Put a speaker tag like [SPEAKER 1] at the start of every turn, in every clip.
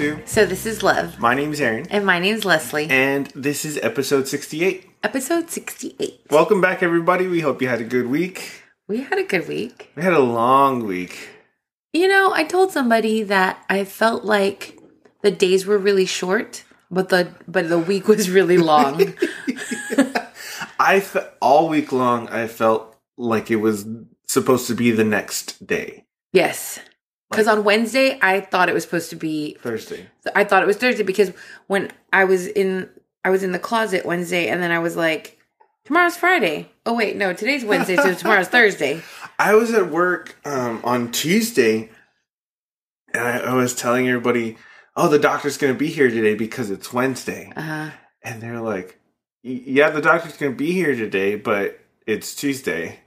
[SPEAKER 1] to
[SPEAKER 2] So this is Love.
[SPEAKER 1] My name is Aaron,
[SPEAKER 2] And my name is Leslie.
[SPEAKER 1] and this is episode 68.
[SPEAKER 2] Episode 68.
[SPEAKER 1] Welcome back, everybody. We hope you had a good week.
[SPEAKER 2] We had a good week.
[SPEAKER 1] We had a long week.
[SPEAKER 2] You know, I told somebody that I felt like the days were really short, but the but the week was really long.
[SPEAKER 1] I fe- all week long, I felt like it was supposed to be the next day,
[SPEAKER 2] yes. Cuz on Wednesday I thought it was supposed to be
[SPEAKER 1] Thursday.
[SPEAKER 2] I thought it was Thursday because when I was in I was in the closet Wednesday and then I was like tomorrow's Friday. Oh wait, no, today's Wednesday, so tomorrow's Thursday.
[SPEAKER 1] I was at work um, on Tuesday, and I, I was telling everybody, "Oh, the doctor's going to be here today because it's Wednesday,"
[SPEAKER 2] Uh-huh.
[SPEAKER 1] and they're like, "Yeah, the doctor's going to be here today, but it's Tuesday."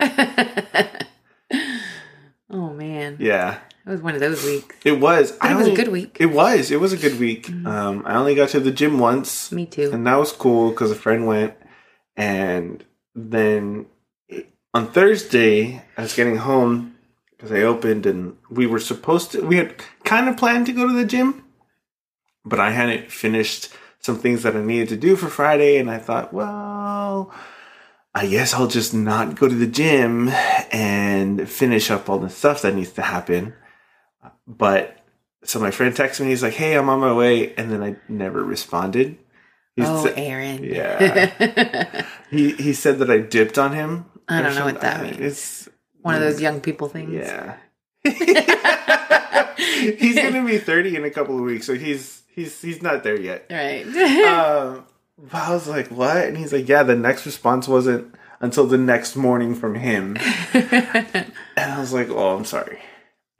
[SPEAKER 2] oh man.
[SPEAKER 1] Yeah.
[SPEAKER 2] It was one of those weeks.
[SPEAKER 1] It was.
[SPEAKER 2] But it was a good week. Mm-hmm.
[SPEAKER 1] It was. It was a good week. Um, I only got to the gym once,
[SPEAKER 2] Me too.
[SPEAKER 1] and that was cool because a friend went. And then on Thursday, I was getting home because I opened, and we were supposed to. We had kind of planned to go to the gym, but I hadn't finished some things that I needed to do for Friday, and I thought, well. I guess I'll just not go to the gym and finish up all the stuff that needs to happen. But so my friend texted me. He's like, "Hey, I'm on my way," and then I never responded. He
[SPEAKER 2] Oh,
[SPEAKER 1] said-
[SPEAKER 2] Aaron.
[SPEAKER 1] yeah. he he said that I dipped on him.
[SPEAKER 2] I don't know what that
[SPEAKER 1] something.
[SPEAKER 2] means.
[SPEAKER 1] It's
[SPEAKER 2] One of those young people things.
[SPEAKER 1] yeah. he's gonna be 30 in a couple of weeks, so he's he's he's not there yet.
[SPEAKER 2] Right.
[SPEAKER 1] Um, but I was like, "What?" And he's like, "Yeah." The next response wasn't until the next morning from him, and I was like, "Oh, I'm sorry."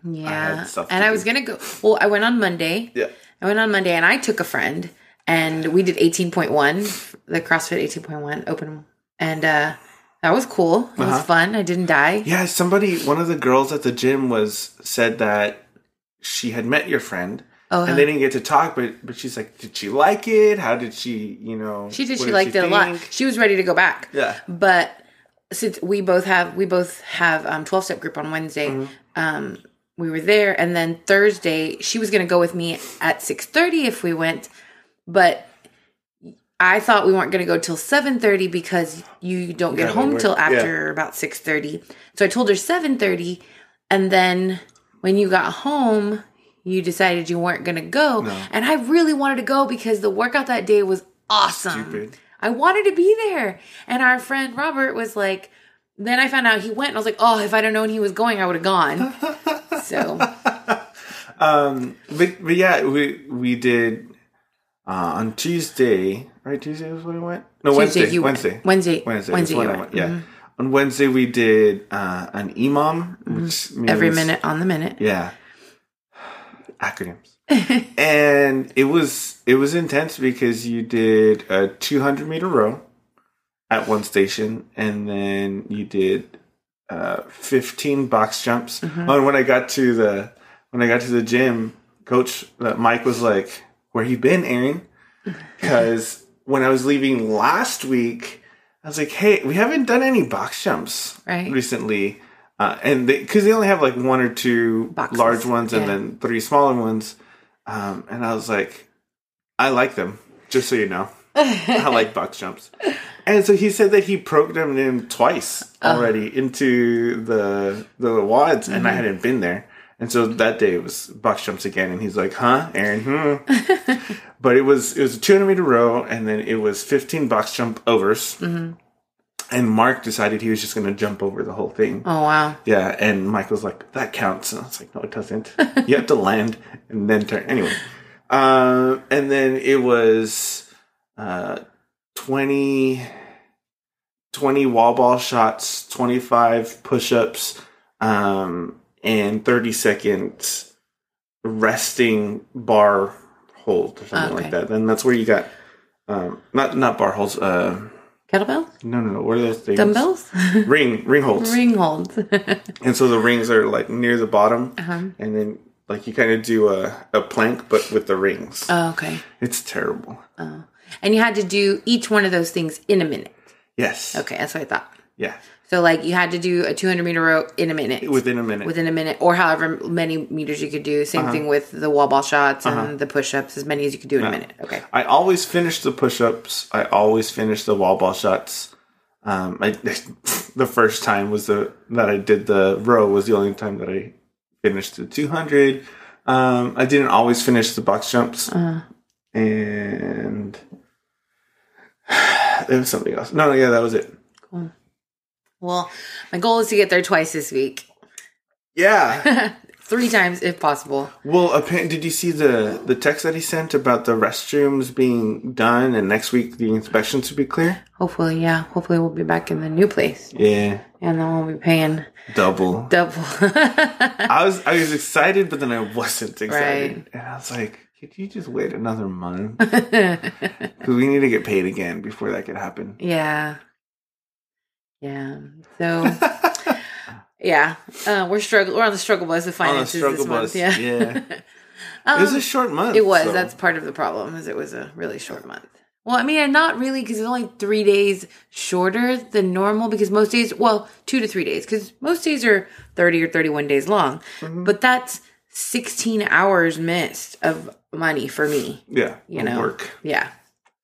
[SPEAKER 2] Yeah.
[SPEAKER 1] to
[SPEAKER 2] And I was going to go. Well, I went on Monday.
[SPEAKER 1] Yeah.
[SPEAKER 2] I went on Monday and I took a friend and we did 18.1, the CrossFit 18.1 open. And uh, that was cool. It was
[SPEAKER 1] Uh-huh.
[SPEAKER 2] fun. I didn't die.
[SPEAKER 1] Yeah, somebody, one of the girls at the gym was said that she had met your friend,
[SPEAKER 2] Oh,
[SPEAKER 1] and they didn't get to talk. But but she's like, did she like it? How did she? You know,
[SPEAKER 2] she did. She liked it a lot. She was ready to go back.
[SPEAKER 1] Yeah.
[SPEAKER 2] But since we both have, we both have um 12 step group on Wednesday.
[SPEAKER 1] Mm-hmm.
[SPEAKER 2] Um, we were there, and then Thursday she was going to go with me at 6:30 if we went, but I thought we weren't going to go till 7:30 because you don't get
[SPEAKER 1] Yeah,
[SPEAKER 2] home till
[SPEAKER 1] yeah.
[SPEAKER 2] after about 6:30. So I told her 7:30, and then when you got home, you decided you weren't going to go, and I really wanted to go because the workout that day was awesome.
[SPEAKER 1] Stupid.
[SPEAKER 2] I wanted to be there. And our friend Robert was like, then I found out he went and I was like, oh, if I'd have known he was going, I would have gone. so
[SPEAKER 1] Um, but but yeah, we we did uh, on Tuesday, right? Tuesday was when we went. No, Wednesday.
[SPEAKER 2] you went.
[SPEAKER 1] Wednesday.
[SPEAKER 2] Wednesday.
[SPEAKER 1] Wednesday.
[SPEAKER 2] Wednesday
[SPEAKER 1] is when
[SPEAKER 2] you
[SPEAKER 1] I
[SPEAKER 2] went.
[SPEAKER 1] went. Yeah. On Wednesday we did uh, an EMOM, which means
[SPEAKER 2] every minute on the minute.
[SPEAKER 1] Yeah. Acronyms. and it was it was intense because you did a 200 meter row at one station and then you did uh 15 box jumps.
[SPEAKER 2] Mm-hmm.
[SPEAKER 1] Oh, and when I got to the when I got to the gym, coach uh, Mike was like, "Where you been, Aaron?" Cuz when I was leaving last week, I was like, "Hey, we haven't done any box jumps
[SPEAKER 2] Right.
[SPEAKER 1] recently." Uh, and because they, only have like one or two
[SPEAKER 2] Boxes,
[SPEAKER 1] large ones and
[SPEAKER 2] yeah.
[SPEAKER 1] then three smaller ones, um, and I was like, I like them, just so you know. I like box jumps. And so he said that he programmed him twice
[SPEAKER 2] Uh-huh.
[SPEAKER 1] already into the the WODs, and I
[SPEAKER 2] Mm-hmm.
[SPEAKER 1] hadn't been there. And so that day it was box jumps again, and he's like, "Huh, Aaron?" Hmm. but it was it was a 200 meter row, and then it was 15 box jump overs.
[SPEAKER 2] Mm-hmm.
[SPEAKER 1] And Mark decided he was just going to jump over the whole thing.
[SPEAKER 2] Oh wow.
[SPEAKER 1] Yeah, and was like, "That counts." And I was like, "No, it doesn't. you have to land and then turn." Anyway, um, and then it was uh, 20, 20 wall ball shots, twenty five push ups, um, and thirty seconds resting bar hold or something
[SPEAKER 2] Okay.
[SPEAKER 1] like that. Then that's where you got um, not not bar holds. Uh,
[SPEAKER 2] Kettlebell?
[SPEAKER 1] no, no, no. What are those things?
[SPEAKER 2] Dumbbells?
[SPEAKER 1] Ring ring holds.
[SPEAKER 2] Ring holds.
[SPEAKER 1] And so the rings are like near the bottom,
[SPEAKER 2] uh-huh.
[SPEAKER 1] and then like you kind of do a, a plank, but with the rings.
[SPEAKER 2] Oh, okay.
[SPEAKER 1] It's terrible.
[SPEAKER 2] Oh. And you had to do each one of those things in a minute.
[SPEAKER 1] Yes.
[SPEAKER 2] Okay, that's what I thought.
[SPEAKER 1] Yeah.
[SPEAKER 2] So like you had to do a 200 meter row in a minute.
[SPEAKER 1] Within a minute.
[SPEAKER 2] Within a minute, or however many meters you could do. Same thing with the wall ball shots and the push ups, as many as you could do in a minute. Okay.
[SPEAKER 1] I always finish the push-ups. I always finish the wall ball shots. Um, I, the first time was the that I did the row was the only time that I finished the 200. Um, I didn't always finish the box jumps, and there was something else. No, no, yeah, that was it. Cool.
[SPEAKER 2] Well, my goal is to get there twice this week,
[SPEAKER 1] Yeah.
[SPEAKER 2] three times if possible.
[SPEAKER 1] well, did you see the the text that he sent about the restrooms being done and next week the inspections to be clear?
[SPEAKER 2] Hopefully, yeah. Hopefully, we'll be back in the new place,
[SPEAKER 1] Yeah,
[SPEAKER 2] and then we'll be paying
[SPEAKER 1] double.
[SPEAKER 2] double.
[SPEAKER 1] I was I was excited, but then I wasn't excited,
[SPEAKER 2] Right.
[SPEAKER 1] and I was like, "Could you just wait another month? Because we need to get paid again before that could happen."
[SPEAKER 2] yeah, yeah. So, yeah, uh, we're struggling. We're on the struggle bus of
[SPEAKER 1] On the
[SPEAKER 2] finances
[SPEAKER 1] struggle
[SPEAKER 2] this month. Yeah,
[SPEAKER 1] yeah.
[SPEAKER 2] Um,
[SPEAKER 1] it was a short month.
[SPEAKER 2] It was.
[SPEAKER 1] so-
[SPEAKER 2] That's part of the problem. Is it was a really short month. Well, I mean, not really because it's only three days shorter than normal. Because most days, well, two to three days, because most days are thirty or thirty-one days long.
[SPEAKER 1] Mm-hmm.
[SPEAKER 2] But that's sixteen hours missed of money for me.
[SPEAKER 1] yeah,
[SPEAKER 2] You know,
[SPEAKER 1] work.
[SPEAKER 2] yeah.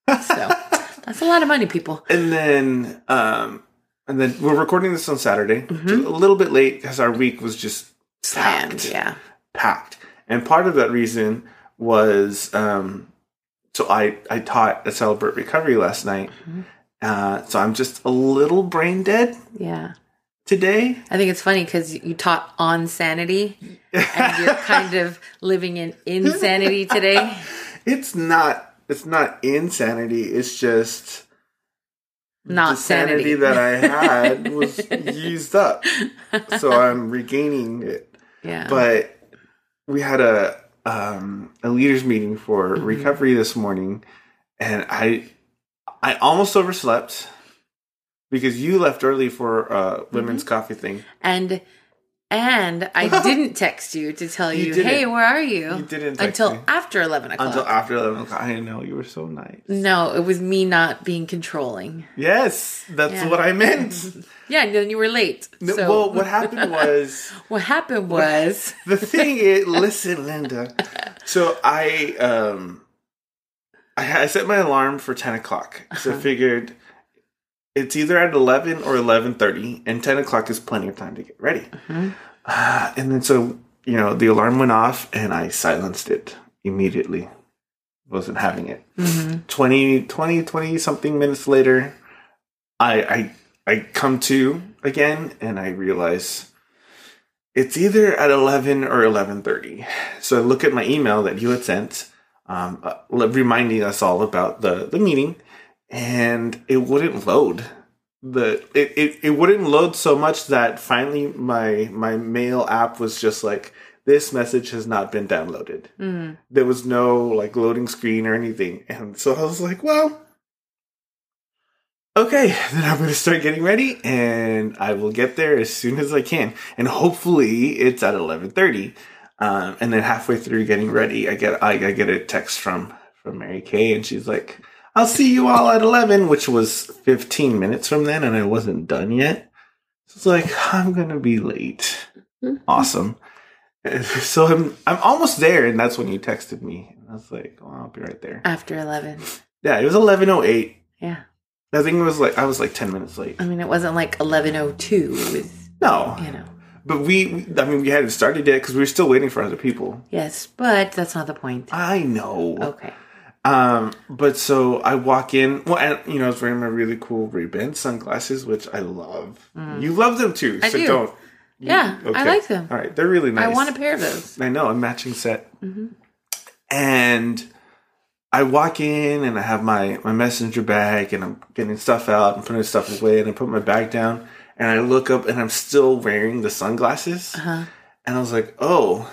[SPEAKER 2] So that's a lot of money, people.
[SPEAKER 1] And then, um, and then we're recording this on Saturday,
[SPEAKER 2] Mm-hmm.
[SPEAKER 1] a little bit late because our week was just
[SPEAKER 2] Slammed.
[SPEAKER 1] packed.
[SPEAKER 2] Yeah.
[SPEAKER 1] packed. And part of that reason was um, so I I taught a Celebrate Recovery last night.
[SPEAKER 2] Mm-hmm.
[SPEAKER 1] Uh, so I'm just a little brain dead
[SPEAKER 2] Yeah.
[SPEAKER 1] Today.
[SPEAKER 2] I think it's funny because you taught on sanity and you're kind of living in insanity today.
[SPEAKER 1] It's not it's not insanity. It's just
[SPEAKER 2] Not
[SPEAKER 1] the sanity
[SPEAKER 2] sanity.
[SPEAKER 1] that I had was used up. So I'm regaining it.
[SPEAKER 2] Yeah.
[SPEAKER 1] But we had a um, a leaders meeting for
[SPEAKER 2] Mm-hmm.
[SPEAKER 1] recovery this morning, and I I almost overslept because you left early for uh, women's
[SPEAKER 2] Mm-hmm.
[SPEAKER 1] coffee thing.
[SPEAKER 2] And and I didn't text you to tell
[SPEAKER 1] You
[SPEAKER 2] you, hey, where are you?
[SPEAKER 1] You didn't text
[SPEAKER 2] until
[SPEAKER 1] me.
[SPEAKER 2] after eleven o'clock.
[SPEAKER 1] Until after eleven o'clock, I know you were so nice.
[SPEAKER 2] no, it was me not being controlling.
[SPEAKER 1] Yes, that's
[SPEAKER 2] Yeah.
[SPEAKER 1] what I meant.
[SPEAKER 2] Yeah, and then you were late.
[SPEAKER 1] No,
[SPEAKER 2] So
[SPEAKER 1] well, what happened was
[SPEAKER 2] what happened was
[SPEAKER 1] the thing is, listen, Linda. So I um, I, I set my alarm for ten o'clock. So I
[SPEAKER 2] Uh-huh.
[SPEAKER 1] figured it's either at eleven or eleven thirty, and ten o'clock is plenty of time to get ready.
[SPEAKER 2] Mhm.
[SPEAKER 1] Uh, and then so you know the alarm went off, and I silenced it immediately. Wasn't having it.
[SPEAKER 2] Mhm.
[SPEAKER 1] 20, 20, 20 something minutes later, I I I come to again and I realize it's either at eleven or eleven thirty. So I look at my email that you had sent, um, uh, reminding us all about the the meeting, and it wouldn't load. The it, it, it wouldn't load so much that finally my my mail app was just like this message has not been downloaded
[SPEAKER 2] Mhm.
[SPEAKER 1] there was no like loading screen or anything. And so I was like, well, okay, then I'm going to start getting ready and I will get there as soon as I can. And hopefully it's at 1130. Um, and then halfway through getting ready, I get, I, I get a text from, from Mary Kay and she's like, I'll see you all at 11, which was 15 minutes from then. And I wasn't done yet. So it's like, I'm going to be late. Mm-hmm. Awesome. So I'm I'm almost there, and that's when you texted me. And I was like, "Oh, I'll be right there."
[SPEAKER 2] after eleven.
[SPEAKER 1] Yeah, it was eleven oh eight.
[SPEAKER 2] Yeah.
[SPEAKER 1] I think it was like I was like ten minutes late.
[SPEAKER 2] I mean it wasn't like eleven oh two. It was
[SPEAKER 1] No,
[SPEAKER 2] you know.
[SPEAKER 1] but we, we- I mean, we hadn't started yet because we were still waiting for other people.
[SPEAKER 2] Yes, but that's not the point.
[SPEAKER 1] I know.
[SPEAKER 2] Okay.
[SPEAKER 1] Um, but so I walk in. Well, and you know, I was wearing my really cool Ray Ban sunglasses, which I love. You love them too,
[SPEAKER 2] Mm. I
[SPEAKER 1] so
[SPEAKER 2] do.
[SPEAKER 1] don't.
[SPEAKER 2] Yeah, I like them.
[SPEAKER 1] All right, they're really nice.
[SPEAKER 2] I want a pair of those.
[SPEAKER 1] I know a matching set.
[SPEAKER 2] Mm-hmm.
[SPEAKER 1] And I walk in and I have my my messenger bag and I'm getting stuff out and putting stuff away and I put my bag down and I look up and I'm still wearing the sunglasses
[SPEAKER 2] Uh-huh.
[SPEAKER 1] and I was like, oh,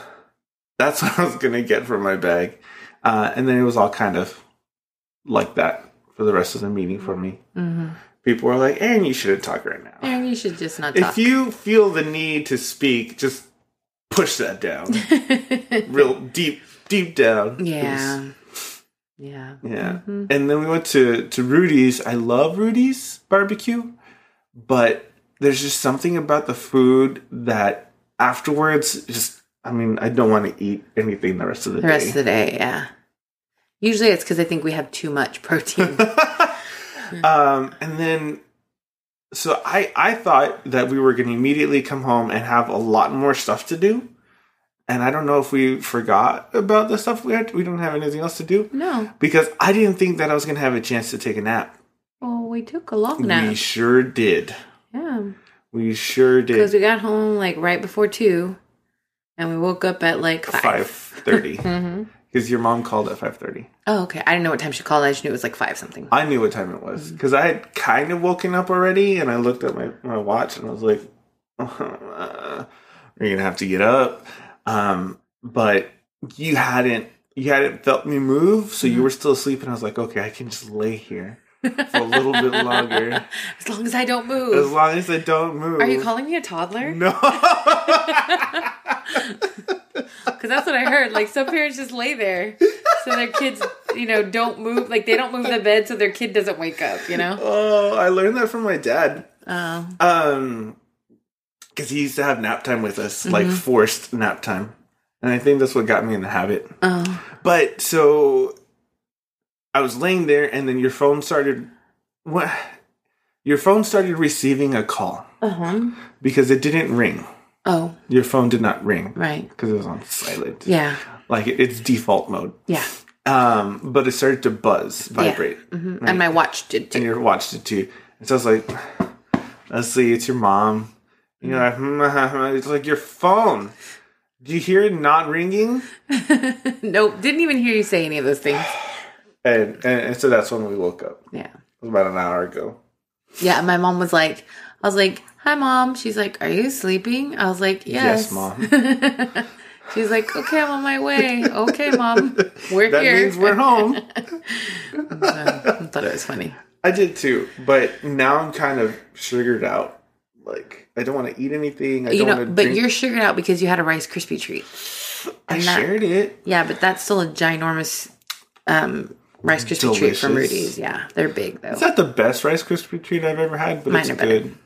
[SPEAKER 1] that's what I was gonna get for my bag. Uh, and then it was all kind of like that for the rest of the meeting for me.
[SPEAKER 2] Mm-hmm.
[SPEAKER 1] People were like, Aaron, you shouldn't talk right now.
[SPEAKER 2] Aaron, you should just not talk.
[SPEAKER 1] If you feel the need to speak, just push that down. Real deep, deep down.
[SPEAKER 2] yeah. Yeah.
[SPEAKER 1] Yeah.
[SPEAKER 2] Mhm.
[SPEAKER 1] And then we went to, to Rudy's. I love Rudy's barbecue, but there's just something about the food that afterwards just I mean, I don't want to eat anything the rest of the,
[SPEAKER 2] The
[SPEAKER 1] day.
[SPEAKER 2] rest of the day, yeah. Usually it's because I think we have too much protein.
[SPEAKER 1] um, and then, so I I thought that we were going to immediately come home and have a lot more stuff to do, and I don't know if we forgot about the stuff we had. We don't have anything else to do
[SPEAKER 2] no.
[SPEAKER 1] because I didn't think that I was going to have a chance to take a nap.
[SPEAKER 2] Well, we took a long nap.
[SPEAKER 1] We sure did.
[SPEAKER 2] Yeah.
[SPEAKER 1] We sure did.
[SPEAKER 2] Because we got home like right before two and we woke up at like five.
[SPEAKER 1] Thirty.
[SPEAKER 2] Mm-hmm.
[SPEAKER 1] Because your mom called at five thirty.
[SPEAKER 2] Oh, okay. I didn't know what time she called. I just knew it was like five something.
[SPEAKER 1] I knew what time it was because I had kind of woken up already, and I looked at my, my watch and I was like, uh, "You're gonna have to get up." Um, but you hadn't you hadn't felt me move, so you were still asleep, and I was like, "Okay, I can just lay here for a little bit longer
[SPEAKER 2] As long as I don't move.
[SPEAKER 1] as long as I don't move."
[SPEAKER 2] Are you calling me a toddler?
[SPEAKER 1] No.
[SPEAKER 2] Because that's what I heard. Like some parents just lay there so their kids, you know, don't move. Like they don't move the bed so their kid doesn't wake up, you know?
[SPEAKER 1] oh, I learned that from my dad.
[SPEAKER 2] Oh.
[SPEAKER 1] Um, because he used to have nap time with us, like
[SPEAKER 2] Mm-hmm.
[SPEAKER 1] forced nap time, and I think that's what got me in the habit.
[SPEAKER 2] Oh.
[SPEAKER 1] But so I was laying there, and then your phone started. What? Your phone started receiving a call
[SPEAKER 2] Uh-huh.
[SPEAKER 1] because it didn't ring.
[SPEAKER 2] Oh,
[SPEAKER 1] Your phone did not ring
[SPEAKER 2] right.
[SPEAKER 1] because it was on silent.
[SPEAKER 2] Yeah.
[SPEAKER 1] Like it- it's default mode.
[SPEAKER 2] Yeah.
[SPEAKER 1] Um, but it started to buzz, vibrate,
[SPEAKER 2] hmm And my watch did too.
[SPEAKER 1] and your watch did too. And so I was like, Leslie, it's your mom. And you're like, "Hmm, it's like your phone. Do you hear it not ringing?
[SPEAKER 2] nope. Didn't even hear you say any of those things.
[SPEAKER 1] And, and and so that's when we woke up.
[SPEAKER 2] Yeah.
[SPEAKER 1] It was about an hour ago.
[SPEAKER 2] Yeah. And my mom was like, I was like, hi, mom. She's like, are you sleeping? I was like, yes.
[SPEAKER 1] Yes, mom.
[SPEAKER 2] She's like, okay, I'm on my way. Okay, mom. We're
[SPEAKER 1] That
[SPEAKER 2] here.
[SPEAKER 1] means we're home.
[SPEAKER 2] I thought it was funny.
[SPEAKER 1] I did too, but now I'm kind of sugared out. Like I don't want to eat anything. I
[SPEAKER 2] You
[SPEAKER 1] don't
[SPEAKER 2] know,
[SPEAKER 1] want to
[SPEAKER 2] but
[SPEAKER 1] drink.
[SPEAKER 2] you're sugared out because you had a Rice Krispie treat.
[SPEAKER 1] I
[SPEAKER 2] that-
[SPEAKER 1] shared it.
[SPEAKER 2] Yeah, but that's still a ginormous um, Rice Krispie treat from. Rudy's. Yeah, they're big though.
[SPEAKER 1] It's not the best Rice Krispie treat I've ever had, but
[SPEAKER 2] Mine
[SPEAKER 1] it's
[SPEAKER 2] are better.
[SPEAKER 1] good.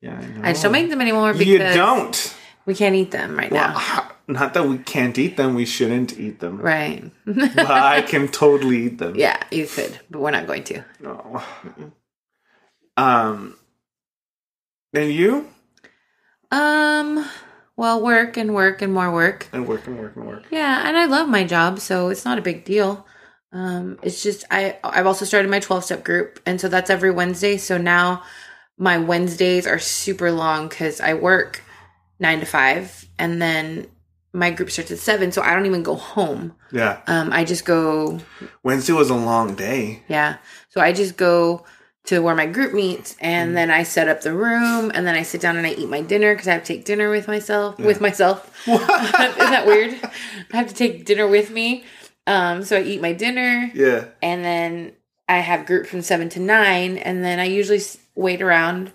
[SPEAKER 1] Yeah, I know.
[SPEAKER 2] I just don't make them anymore because
[SPEAKER 1] You don't.
[SPEAKER 2] we can't eat them right now.
[SPEAKER 1] Not that we can't eat them, we shouldn't eat them.
[SPEAKER 2] Right.
[SPEAKER 1] But I can totally eat them.
[SPEAKER 2] yeah, you could, but we're not going to.
[SPEAKER 1] No. Um. And you?
[SPEAKER 2] Um, well, work and work and more work.
[SPEAKER 1] And work and work and work.
[SPEAKER 2] Yeah, and I love my job, so it's not a big deal. Um, it's just I I've also started my 12 step group, and so that's every Wednesday. So now my Wednesdays are super long because I work nine to five, and then my group starts at seven, so I don't even go home.
[SPEAKER 1] Yeah.
[SPEAKER 2] Um, I just go
[SPEAKER 1] Wednesday was a long day.
[SPEAKER 2] yeah. So I just go to where my group meets and then I set up the room and then I sit down and I eat my dinner because I have to take dinner with myself with myself. Isn't that weird? I have to take dinner with me. Um, so I eat my dinner
[SPEAKER 1] Yeah.
[SPEAKER 2] and then I have group from seven to nine and then I usually wait around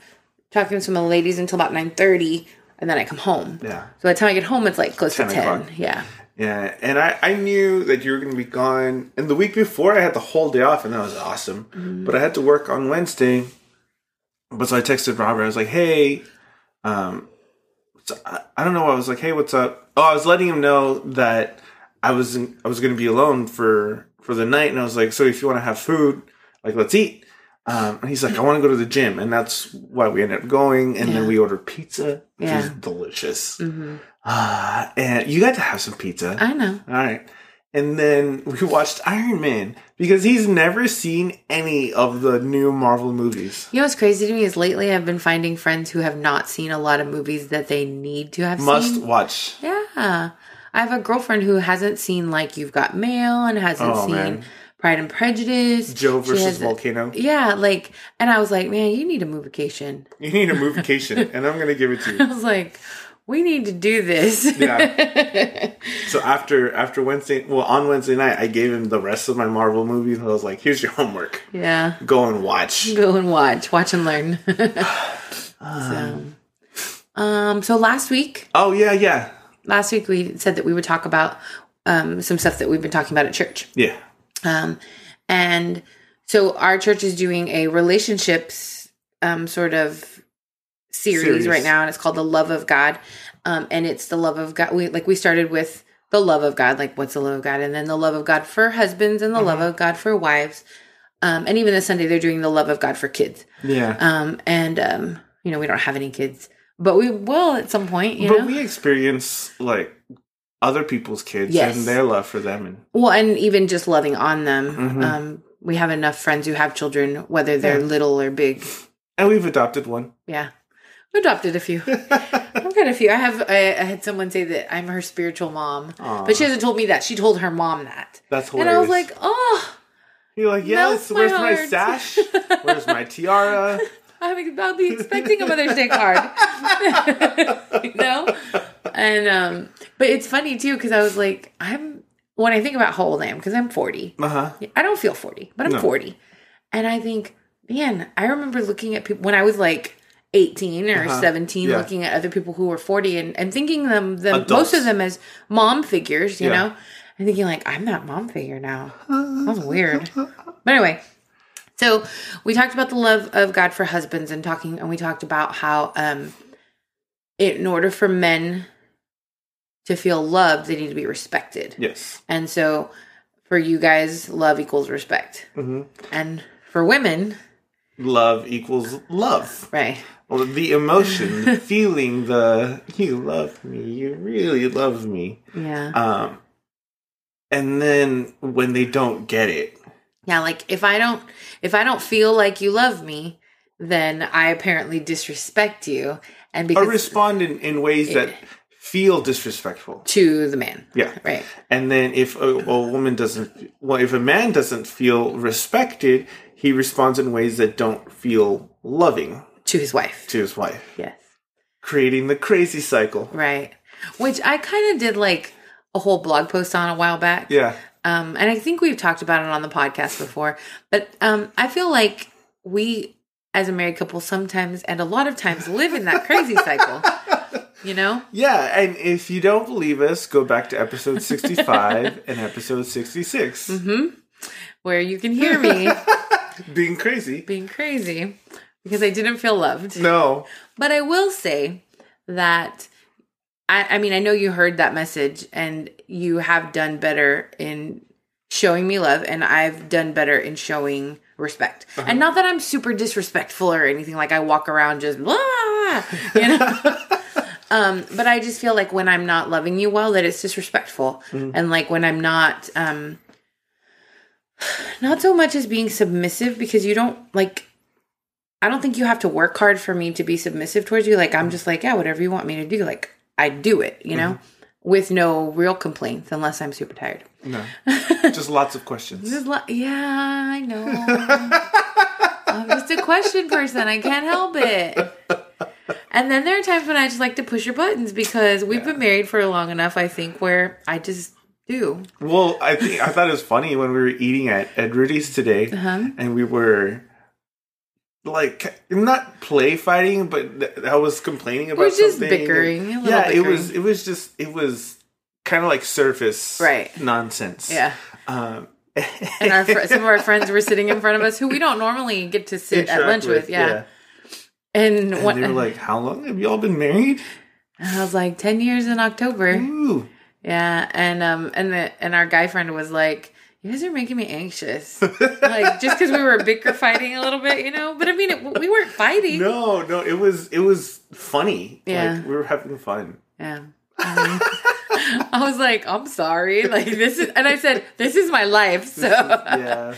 [SPEAKER 2] talking to some of the ladies until about nine thirty and then I come home.
[SPEAKER 1] Yeah.
[SPEAKER 2] So by the time I get home, it's like close
[SPEAKER 1] 10
[SPEAKER 2] to ten.
[SPEAKER 1] o'clock.
[SPEAKER 2] Yeah.
[SPEAKER 1] Yeah. And I, I knew that you were going to be gone. And the week before, I had the whole day off, and that was awesome.
[SPEAKER 2] Mm-hmm.
[SPEAKER 1] But I had to work on Wednesday. But so I texted Robert. I was like, hey, um, so I, I don't know. I was like, hey, what's up? Oh, I was letting him know that I was in, I was going to be alone for for the night, and I was like, so if you want to have food, like let's eat. Um, and he's like, I want to go to the gym, and that's why we ended up going. And then we ordered pizza, which
[SPEAKER 2] Yeah.
[SPEAKER 1] was delicious.
[SPEAKER 2] hmm
[SPEAKER 1] Ah, and you got to have some pizza.
[SPEAKER 2] I know.
[SPEAKER 1] All right. And then we watched Iron Man because he's never seen any of the new Marvel movies.
[SPEAKER 2] You know what's crazy to me is lately I've been finding friends who have not seen a lot of movies that they need to have
[SPEAKER 1] Must
[SPEAKER 2] seen.
[SPEAKER 1] watch.
[SPEAKER 2] Yeah. I have a girlfriend who hasn't seen like You've Got Mail and hasn't
[SPEAKER 1] Oh,
[SPEAKER 2] seen
[SPEAKER 1] man.
[SPEAKER 2] Pride and Prejudice.
[SPEAKER 1] Joe versus Volcano.
[SPEAKER 2] Yeah, like and I was like, Man, you need a move vacation.
[SPEAKER 1] You need a move vacation, and I'm gonna give it to you.
[SPEAKER 2] I was like, We need to do this.
[SPEAKER 1] Yeah. So after after Wednesday, well, on Wednesday night, I gave him the rest of my Marvel movies. I was like, "Here's your homework.
[SPEAKER 2] yeah.
[SPEAKER 1] Go and watch."
[SPEAKER 2] Go and watch. Watch and learn. so um so last week
[SPEAKER 1] Oh yeah, yeah,
[SPEAKER 2] last week we said that we would talk about um some stuff that we've been talking about at church.
[SPEAKER 1] yeah.
[SPEAKER 2] Um, and so our church is doing a relationships um, sort of series,
[SPEAKER 1] Series.
[SPEAKER 2] right now, and it's called The Love of God. Um, and it's the love of God. We like we started with the love of God, like what's the love of God, and then the love of God for husbands and the love
[SPEAKER 1] Mm-hmm.
[SPEAKER 2] of God for wives. Um, and even this Sunday, they're doing the love of God for kids.
[SPEAKER 1] Yeah.
[SPEAKER 2] Um, and um, you know, we don't have any kids, but we will at some point. You
[SPEAKER 1] but
[SPEAKER 2] know,
[SPEAKER 1] we experience like other people's kids
[SPEAKER 2] Yes.
[SPEAKER 1] and their love for them and
[SPEAKER 2] well, and even just loving on them.
[SPEAKER 1] Mhm.
[SPEAKER 2] Um, we have enough friends who have children, whether they're
[SPEAKER 1] Yeah.
[SPEAKER 2] little or big.
[SPEAKER 1] and we've adopted one.
[SPEAKER 2] Yeah, we adopted a few. I've got a few. I have. I, I had someone say that I'm her spiritual mom,
[SPEAKER 1] Aw.
[SPEAKER 2] but she hasn't told me that. She told her mom that,
[SPEAKER 1] That's hilarious. and.
[SPEAKER 2] I was like, oh,
[SPEAKER 1] You're like, yes,
[SPEAKER 2] my
[SPEAKER 1] where's my
[SPEAKER 2] heart."
[SPEAKER 1] sash? Where's my tiara?
[SPEAKER 2] I'm, I'll be expecting a Mother's Day card. you know? And, um, but it's funny too, because I was like, I'm, when I think about how old I am, because I'm 40,
[SPEAKER 1] Uh huh.
[SPEAKER 2] I don't feel 40, but I'm
[SPEAKER 1] No.
[SPEAKER 2] 40. And I think, man, I remember looking at people when I was like 18 or
[SPEAKER 1] Uh-huh.
[SPEAKER 2] 17,
[SPEAKER 1] Yeah.
[SPEAKER 2] looking at other people who were 40 and, and thinking them, them
[SPEAKER 1] Adults.
[SPEAKER 2] most of them as mom figures, you
[SPEAKER 1] Yeah.
[SPEAKER 2] know? And thinking like, I'm that mom figure now. That's weird. But anyway, so we talked about the love of God for husbands and talking, and we talked about how, um, in order for men to feel loved, they need to be respected.
[SPEAKER 1] Yes.
[SPEAKER 2] And so for you guys, love equals respect.
[SPEAKER 1] hmm
[SPEAKER 2] And for women,
[SPEAKER 1] Love equals love.
[SPEAKER 2] right?
[SPEAKER 1] Well, the emotion, the feeling, the you love me, you really love me.
[SPEAKER 2] Yeah.
[SPEAKER 1] Um, and then when they don't get it,
[SPEAKER 2] Yeah, like if I don't if I don't feel like you love me, then I apparently disrespect you and
[SPEAKER 1] or
[SPEAKER 2] because
[SPEAKER 1] respond in, in ways that feel disrespectful.
[SPEAKER 2] to the man.
[SPEAKER 1] Yeah.
[SPEAKER 2] Right.
[SPEAKER 1] And then if a, a woman doesn't, well, if a man doesn't feel respected, he responds in ways that don't feel loving
[SPEAKER 2] To his wife.
[SPEAKER 1] to his wife,
[SPEAKER 2] Yes.
[SPEAKER 1] creating the crazy cycle.
[SPEAKER 2] Right. Which I kind of did like a whole blog post on a while back.
[SPEAKER 1] Yeah.
[SPEAKER 2] Um, and I think we've talked about it on the podcast before, but um, I feel like we, as a married couple, sometimes and a lot of times live in that crazy cycle. You know?
[SPEAKER 1] Yeah, and if you don't believe us, go back to episode 65 and episode 66.
[SPEAKER 2] Mm-hmm. Where you can hear me
[SPEAKER 1] Being crazy.
[SPEAKER 2] being crazy because I didn't feel loved.
[SPEAKER 1] No.
[SPEAKER 2] But I will say that I, I mean, I know you heard that message and you have done better in showing me love, and I've done better in showing respect. And not that I'm super disrespectful or anything, like I walk around just blah, you know. um, but I just feel like when I'm not loving you well, that it's disrespectful, and like when I'm not, um, not so much as being submissive because you don't like I don't think you have to work hard for me to be submissive towards you. Like I'm just like, yeah, whatever you want me to do, like I do it, you know, with no real complaints unless I'm super tired.
[SPEAKER 1] No. Just lots of questions.
[SPEAKER 2] Just li- yeah, I know. I'm just a question person. I can't help it. And then there are times when I just like to push your buttons because we've been married for long enough, I think, where I just do.
[SPEAKER 1] Well, I think I thought it was funny when we were eating at Ed Rudy's today,
[SPEAKER 2] Uh-huh.
[SPEAKER 1] and we were like not play fighting, but th- I was complaining about
[SPEAKER 2] We're just
[SPEAKER 1] something.
[SPEAKER 2] bickering, a little
[SPEAKER 1] yeah, it was. It was just. It was kind of like surface
[SPEAKER 2] Right.
[SPEAKER 1] nonsense.
[SPEAKER 2] Yeah.
[SPEAKER 1] Um,
[SPEAKER 2] And our fr- some of our friends were sitting in front of us who we don't normally get to sit at lunch with. Yeah. And,
[SPEAKER 1] And
[SPEAKER 2] what,
[SPEAKER 1] they were like, "How long have y'all been married?"
[SPEAKER 2] and I was like, 10 years in October.
[SPEAKER 1] Ooh.
[SPEAKER 2] Yeah, and um and the and our guy friend was like, "You guys are making me anxious." like just because we were bicker fighting a little bit, you know. But I mean, it, we weren't fighting.
[SPEAKER 1] No, no, it was it was funny.
[SPEAKER 2] Yeah.
[SPEAKER 1] Like, we were having fun.
[SPEAKER 2] Yeah. I was like, "I'm sorry." Like this is, and I said, "This is my life." So
[SPEAKER 1] Yeah.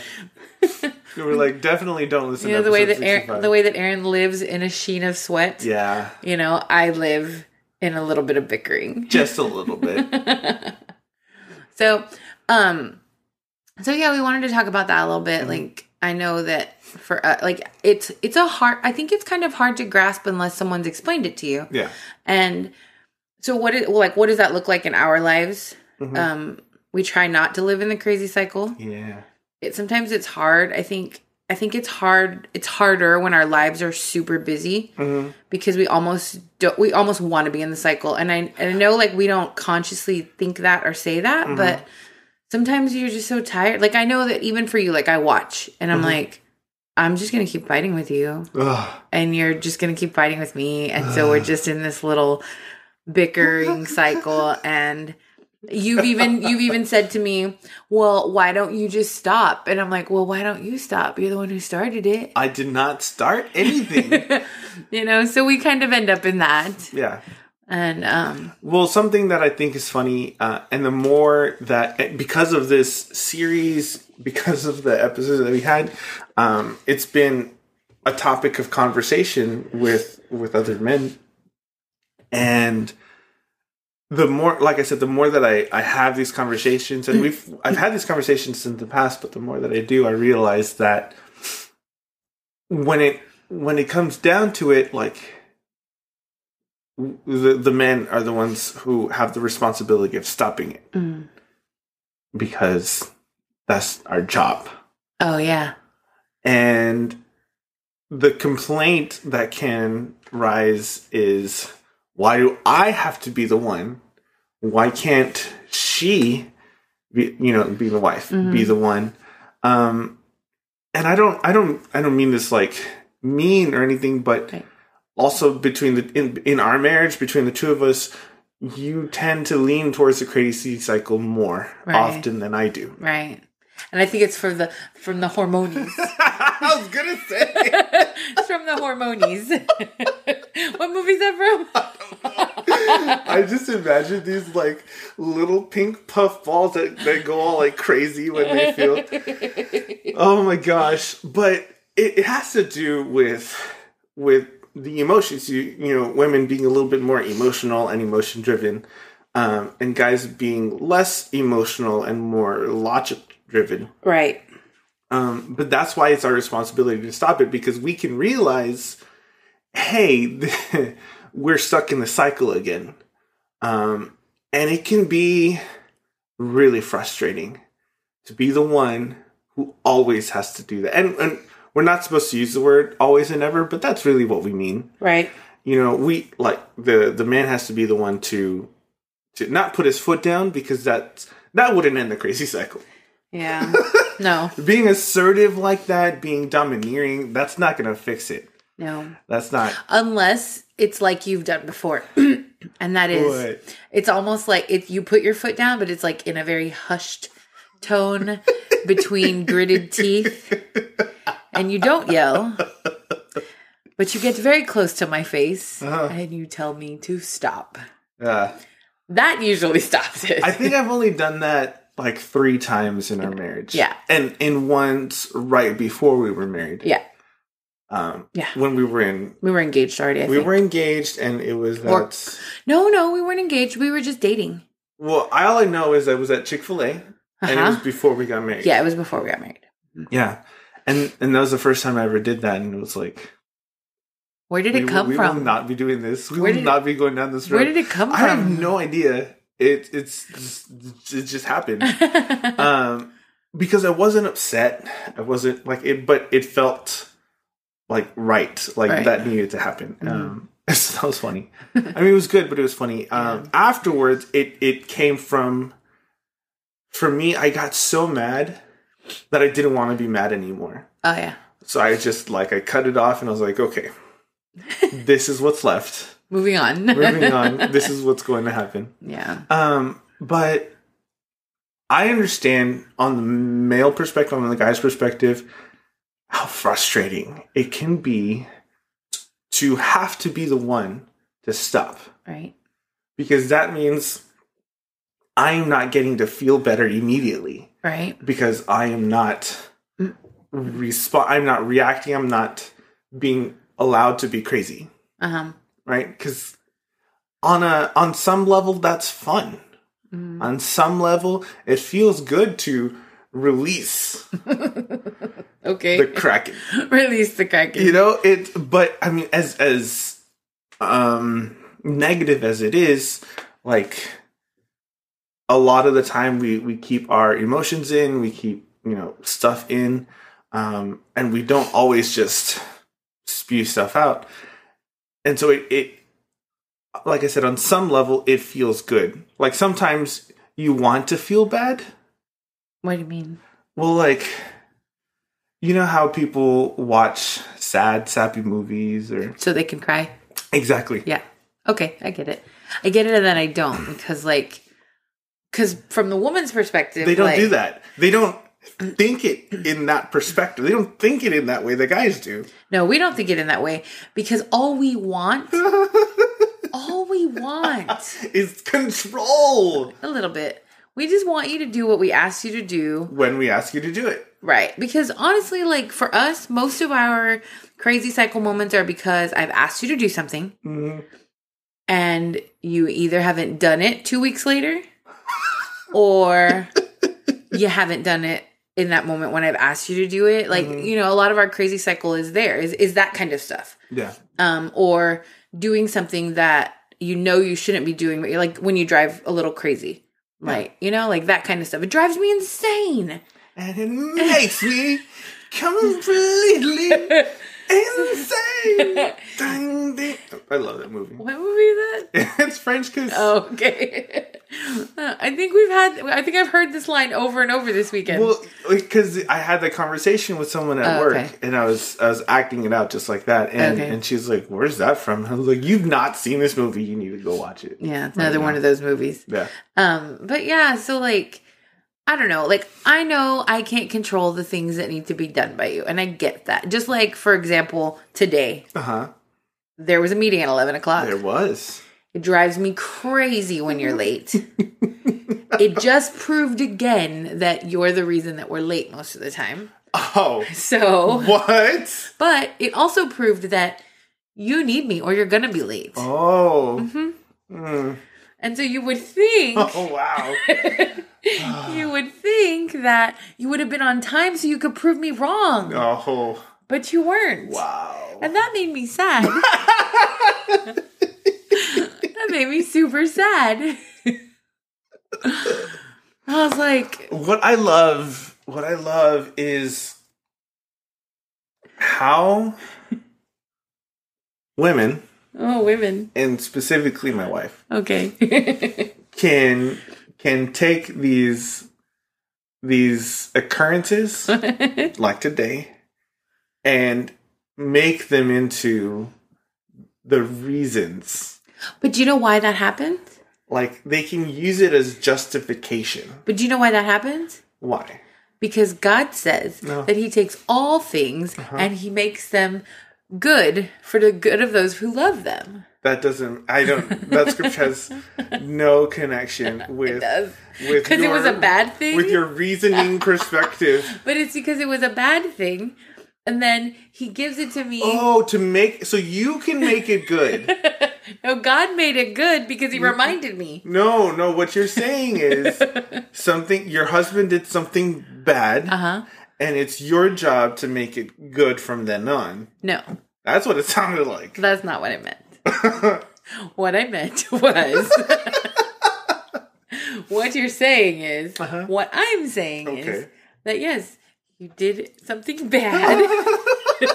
[SPEAKER 1] we were like, definitely don't listen
[SPEAKER 2] you know
[SPEAKER 1] to
[SPEAKER 2] the way that Aaron, the way that Aaron lives in a sheen of sweat.
[SPEAKER 1] Yeah,
[SPEAKER 2] You know, I live in a little bit of bickering.
[SPEAKER 1] just a little bit.
[SPEAKER 2] So, um, so yeah, we wanted to talk about that a little bit. Like, I know that for uh, like it's it's a hard. I think it's kind of hard to grasp unless someone's explained it to you.
[SPEAKER 1] Yeah.
[SPEAKER 2] And so, what is like? What does that look like in our lives? Um, we try not to live in the crazy cycle.
[SPEAKER 1] Yeah.
[SPEAKER 2] It sometimes it's hard. I think. I think it's hard. It's harder when our lives are super busy
[SPEAKER 1] Mhm.
[SPEAKER 2] because we almost don't, we almost want to be in the cycle. And I and I know like we don't consciously think that or say that, but sometimes you're just so tired. Like I know that even for you, like I watch and I'm mm-hmm. like, I'm just gonna keep fighting with you,
[SPEAKER 1] Ugh.
[SPEAKER 2] and you're just gonna keep fighting with me, and so we're just in this little bickering cycle. And you've even you've even said to me, "Well, why don't you just stop?" And I'm like, "Well, why don't you stop? You're the one who started it."
[SPEAKER 1] I did not start anything.
[SPEAKER 2] you know, so we kind of end up in that,
[SPEAKER 1] yeah.
[SPEAKER 2] And um,
[SPEAKER 1] Well, something that I think is funny, uh, and the more that because of this series, because of the episodes that we had, um, it's been a topic of conversation with with other men, and the more, like I said, the more that I I have these conversations, and we've I've had these conversations in the past, but the more that I do, I realize that when it when it comes down to it, like the the men are the ones who have the responsibility of stopping it
[SPEAKER 2] mm.
[SPEAKER 1] because that's our job.
[SPEAKER 2] oh yeah,
[SPEAKER 1] And the complaint that can rise is why do I have to be the one? Why can't she be you know be the wife, be the one? Um and I don't I don't I don't mean this like mean or anything, but
[SPEAKER 2] Right.
[SPEAKER 1] Also between the in, in our marriage between the two of us you tend to lean towards the crazy cycle more
[SPEAKER 2] Right.
[SPEAKER 1] often than I do.
[SPEAKER 2] right. And I think it's for the from the hormones
[SPEAKER 1] I was gonna say
[SPEAKER 2] it's from the hormones what movie's that from?
[SPEAKER 1] I just imagine these like little pink puff balls that, that go all like crazy when they feel. Oh my gosh! But it, it has to do with with the emotions. You you know, women being a little bit more emotional and emotion driven, um, and guys being less emotional and more logic driven.
[SPEAKER 2] Right.
[SPEAKER 1] Um, but that's why it's our responsibility to stop it because we can realize, hey, we're stuck in the cycle again. Um, and it can be really frustrating to be the one who always has to do that. And, and we're not supposed to use the word always and ever, but that's really what we mean.
[SPEAKER 2] Right.
[SPEAKER 1] You know, we like the the man has to be the one to to not put his foot down because that's that wouldn't end the crazy cycle
[SPEAKER 2] Yeah. No.
[SPEAKER 1] being assertive like that, being domineering, that's not going to fix it.
[SPEAKER 2] No.
[SPEAKER 1] That's not.
[SPEAKER 2] Unless it's like you've done before. and that is
[SPEAKER 1] What?
[SPEAKER 2] it's almost like if you put your foot down, but it's like in a very hushed tone between gritted teeth. And you don't yell. But you get very close to my face
[SPEAKER 1] Uh-huh.
[SPEAKER 2] and you tell me to stop.
[SPEAKER 1] Uh,
[SPEAKER 2] That usually stops it.
[SPEAKER 1] I think I've only done that like three times in our marriage.
[SPEAKER 2] Yeah.
[SPEAKER 1] and and once right before we were married.
[SPEAKER 2] yeah.
[SPEAKER 1] Um,
[SPEAKER 2] Yeah.
[SPEAKER 1] when we were in,
[SPEAKER 2] We were engaged already, I
[SPEAKER 1] we
[SPEAKER 2] think.
[SPEAKER 1] were engaged, and it was
[SPEAKER 2] Or- no, no, we weren't engaged. We were just dating.
[SPEAKER 1] Well, all I know is I was at Chick Fil A, and it was
[SPEAKER 2] Uh-huh.
[SPEAKER 1] before we got married.
[SPEAKER 2] Yeah, it was before we got married.
[SPEAKER 1] yeah, and and that was the first time I ever did that, and it was like,
[SPEAKER 2] Where did it
[SPEAKER 1] will-
[SPEAKER 2] come
[SPEAKER 1] we
[SPEAKER 2] from?
[SPEAKER 1] We will not be doing this. We
[SPEAKER 2] Where
[SPEAKER 1] will
[SPEAKER 2] did
[SPEAKER 1] not be going down this road.
[SPEAKER 2] Where did it come from?
[SPEAKER 1] I have no idea. It it's just, it just happened. um, because I wasn't upset. I wasn't like it, but it felt like right, like
[SPEAKER 2] Right.
[SPEAKER 1] that needed to happen. Um, so that was funny. I mean, it was good, but it was funny. Um, Afterwards, it it came from. For me, I got so mad that I didn't want to be mad anymore.
[SPEAKER 2] oh yeah.
[SPEAKER 1] So I just like I cut it off, and I was like, okay, this is what's left.
[SPEAKER 2] Moving on.
[SPEAKER 1] Moving on. This is what's going to happen.
[SPEAKER 2] yeah.
[SPEAKER 1] Um, but I understand on the male perspective, on the guy's perspective, how frustrating it can be to have to be the one to stop
[SPEAKER 2] Right.
[SPEAKER 1] because that means I'm not getting to feel better immediately
[SPEAKER 2] Right.
[SPEAKER 1] because I am not resp- I'm not reacting. I'm not being allowed to be crazy,
[SPEAKER 2] Uh huh.
[SPEAKER 1] right? Because on a on some level, that's fun.
[SPEAKER 2] Mm.
[SPEAKER 1] on some level it feels good to release
[SPEAKER 2] Okay.
[SPEAKER 1] the kraken
[SPEAKER 2] Release the kraken.
[SPEAKER 1] you know it but i mean as as um negative as it is like a lot of the time we we keep our emotions in we keep you know stuff in um and we don't always just spew stuff out and so it it like i said on some level it feels good like sometimes you want to feel bad
[SPEAKER 2] What do you mean?
[SPEAKER 1] Well, like you know how people watch sad, sappy movies or
[SPEAKER 2] So they can cry.
[SPEAKER 1] exactly.
[SPEAKER 2] Yeah. Okay, I get it. I get it, and then I don't because, like, because from the woman's perspective,
[SPEAKER 1] They don't
[SPEAKER 2] like,
[SPEAKER 1] do that. They don't think it in that perspective. They don't think it in that way. The guys do.
[SPEAKER 2] No, we don't think it in that way because all we want, all we want,
[SPEAKER 1] Is control
[SPEAKER 2] a little bit. We just want you to do what we ask you to do,
[SPEAKER 1] when we ask you to do it.
[SPEAKER 2] right? Because honestly, like for us, most of our crazy cycle moments are because I've asked you to do something,
[SPEAKER 1] Mhm.
[SPEAKER 2] and you either haven't done it two weeks later, or you haven't done it in that moment when I've asked you to do it. Like you know, a lot of our crazy cycle is there is is that kind of stuff.
[SPEAKER 1] Yeah.
[SPEAKER 2] um, or doing something that you know you shouldn't be doing, but you're like when you drive a little crazy, like you know, like that kind of stuff. It drives me insane.
[SPEAKER 1] And it makes me completely insane. Ding, ding. I love that movie.
[SPEAKER 2] What movie is that?
[SPEAKER 1] it's French kiss.
[SPEAKER 2] Oh, okay. I think we've had. I think I've heard this line over and over this weekend.
[SPEAKER 1] Well, because I had the conversation with someone at
[SPEAKER 2] Oh,
[SPEAKER 1] work,
[SPEAKER 2] okay.
[SPEAKER 1] and I was I was acting it out just like that, and
[SPEAKER 2] Okay.
[SPEAKER 1] and she's like, "Where's that from?" I was like, "You've not seen this movie. You need to go watch it."
[SPEAKER 2] yeah, it's another one of those movies.
[SPEAKER 1] Yeah,
[SPEAKER 2] Um, but yeah, so like, I don't know. Like, I know I can't control the things that need to be done by you, and I get that. Just like, for example, today
[SPEAKER 1] uh huh.
[SPEAKER 2] there was a meeting at eleven o'clock.
[SPEAKER 1] There was.
[SPEAKER 2] It drives me crazy when you're late. it just proved again that you're the reason that we're late most of the time.
[SPEAKER 1] Oh,
[SPEAKER 2] So,
[SPEAKER 1] what?
[SPEAKER 2] but it also proved that you need me or you're going to be late.
[SPEAKER 1] Oh.
[SPEAKER 2] Mm-hmm.
[SPEAKER 1] Mm.
[SPEAKER 2] And so you would think
[SPEAKER 1] Oh wow.
[SPEAKER 2] you would think that you would have been on time so you could prove me wrong,
[SPEAKER 1] Oh
[SPEAKER 2] but you weren't.
[SPEAKER 1] wow.
[SPEAKER 2] And that made me sad. that made me super sad. I was like,
[SPEAKER 1] What I love, what I love is how women,
[SPEAKER 2] oh, women.
[SPEAKER 1] and specifically my wife,
[SPEAKER 2] Okay.
[SPEAKER 1] can can take these these occurrences like today and make them into the reasons
[SPEAKER 2] but do you know why that happened?
[SPEAKER 1] like they can use it as justification
[SPEAKER 2] But do you know why that happened?
[SPEAKER 1] why
[SPEAKER 2] Because God says
[SPEAKER 1] No.
[SPEAKER 2] that He takes all things uh-huh. and He makes them good for the good of those who love them.
[SPEAKER 1] that doesn't i don't that scripture has no connection with
[SPEAKER 2] does.
[SPEAKER 1] with
[SPEAKER 2] Because it was a bad thing.
[SPEAKER 1] with your reasoning perspective
[SPEAKER 2] but it's because it was a bad thing. And then He gives it to me.
[SPEAKER 1] oh to make so you can make it good
[SPEAKER 2] No, God made it good because He reminded me.
[SPEAKER 1] no no what you're saying is something your husband did something bad
[SPEAKER 2] Uh huh.
[SPEAKER 1] And it's your job to make it good from then on
[SPEAKER 2] No,
[SPEAKER 1] that's what it sounded like
[SPEAKER 2] that's not what I meant. what I meant was what you're saying is
[SPEAKER 1] Uh-huh.
[SPEAKER 2] what I'm saying is that yes, you did something bad.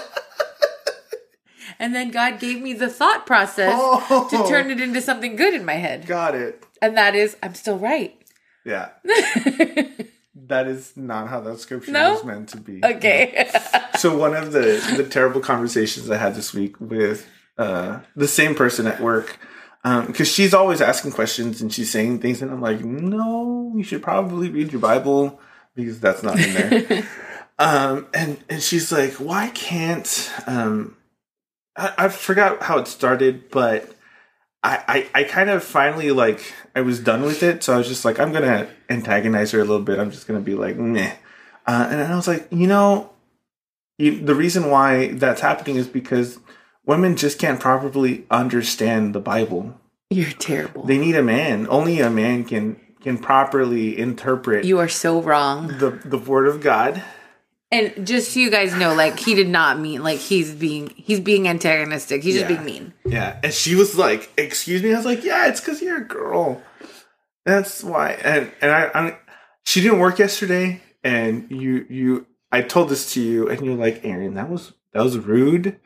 [SPEAKER 2] and then God gave me the thought process
[SPEAKER 1] Oh.
[SPEAKER 2] to turn it into something good in my head.
[SPEAKER 1] got it
[SPEAKER 2] And that is I'm still right.
[SPEAKER 1] yeah that is not how that scripture
[SPEAKER 2] No?
[SPEAKER 1] is meant to be
[SPEAKER 2] Okay.
[SPEAKER 1] So one of the the terrible conversations I had this week with uh, the same person at work, because she's always asking questions and she's saying things, and I'm like, no, you should probably read your Bible because that's not in there. um, and and she's like, why can't um, I, I forgot how it started, but. I, I, I kind of finally like I was done with it, so I was just like I'm gonna antagonize her a little bit. I'm just gonna be like, meh. Uh, and I was like, you know, you, the reason why that's happening is because women just can't properly understand the Bible.
[SPEAKER 2] You're terrible.
[SPEAKER 1] They need a man. Only a man can can properly interpret
[SPEAKER 2] you are so wrong.
[SPEAKER 1] the the Word of God.
[SPEAKER 2] And just so you guys know, like he did not mean like he's being he's being antagonistic. He's just
[SPEAKER 1] Yeah.
[SPEAKER 2] being mean.
[SPEAKER 1] Yeah, and she was like, "Excuse me." I was like, "Yeah, it's because you're a girl. That's why." And and I, I, she didn't work yesterday, and you you I told this to you, and you're like, "Aaron, that was that was rude.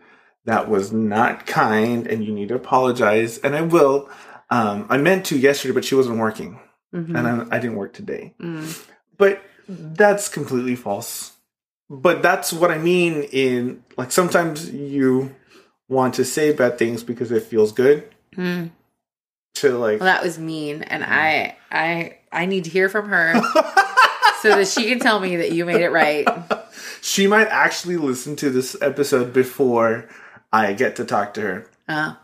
[SPEAKER 1] That was not kind, and you need to apologize." And I will. Um, I meant to yesterday, but she wasn't working,
[SPEAKER 2] Mhm.
[SPEAKER 1] and I, I didn't work today.
[SPEAKER 2] Mm.
[SPEAKER 1] But that's completely false. But that's what I mean in like sometimes you want to say bad things because it feels good.
[SPEAKER 2] Hmm.
[SPEAKER 1] To like
[SPEAKER 2] Well, that was mean, and I, I, I need to hear from her so that she can tell me that you made it right.
[SPEAKER 1] she might actually listen to this episode before I get to talk to her.
[SPEAKER 2] Uh,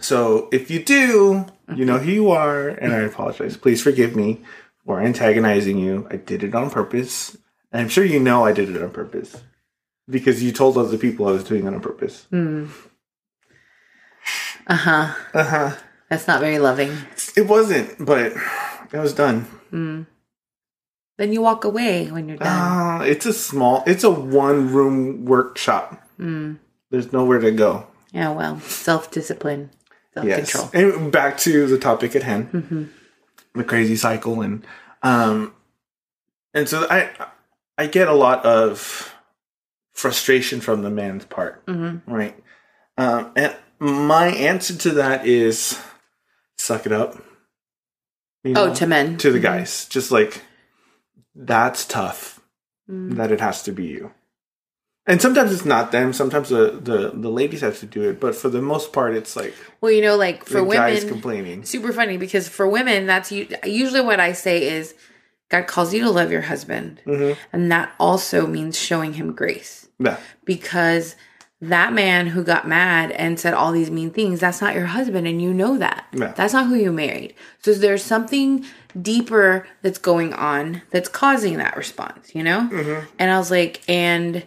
[SPEAKER 1] So if you do, you know who you are, and I apologize. Please forgive me for antagonizing you. I did it on purpose. And I'm sure you know I did it on purpose. Because you told other people I was doing it on purpose.
[SPEAKER 2] uh huh.
[SPEAKER 1] Uh huh.
[SPEAKER 2] That's not very loving.
[SPEAKER 1] It wasn't, but it was done.
[SPEAKER 2] Then you walk away when you're done.
[SPEAKER 1] Uh, it's a small, it's a one room workshop. There's nowhere to go.
[SPEAKER 2] yeah, well, self discipline, self
[SPEAKER 1] Yes.
[SPEAKER 2] control.
[SPEAKER 1] And back to the topic at hand, the crazy cycle, and um, and so I I get a lot of frustration from the man's part, mm-hmm. right? Um, and my answer to that is suck it up. You
[SPEAKER 2] Oh, to men.
[SPEAKER 1] to the mm-hmm. guys, just like that's tough mm. that it has to be you. And sometimes it's not them. Sometimes the, the, the ladies have to do it. But for the most part, it's like
[SPEAKER 2] Well, you know, like for
[SPEAKER 1] the guys
[SPEAKER 2] women,
[SPEAKER 1] complaining.
[SPEAKER 2] super funny because for women, that's usually what I say is God calls you to love your husband.
[SPEAKER 1] Mm-hmm.
[SPEAKER 2] And that also means showing him grace
[SPEAKER 1] Yeah.
[SPEAKER 2] because that man who got mad and said all these mean things, that's not your husband. And you know that.
[SPEAKER 1] Yeah.
[SPEAKER 2] That's not who you married. So there's something deeper that's going on that's causing that response, you know?
[SPEAKER 1] Mm-hmm.
[SPEAKER 2] And I was like, and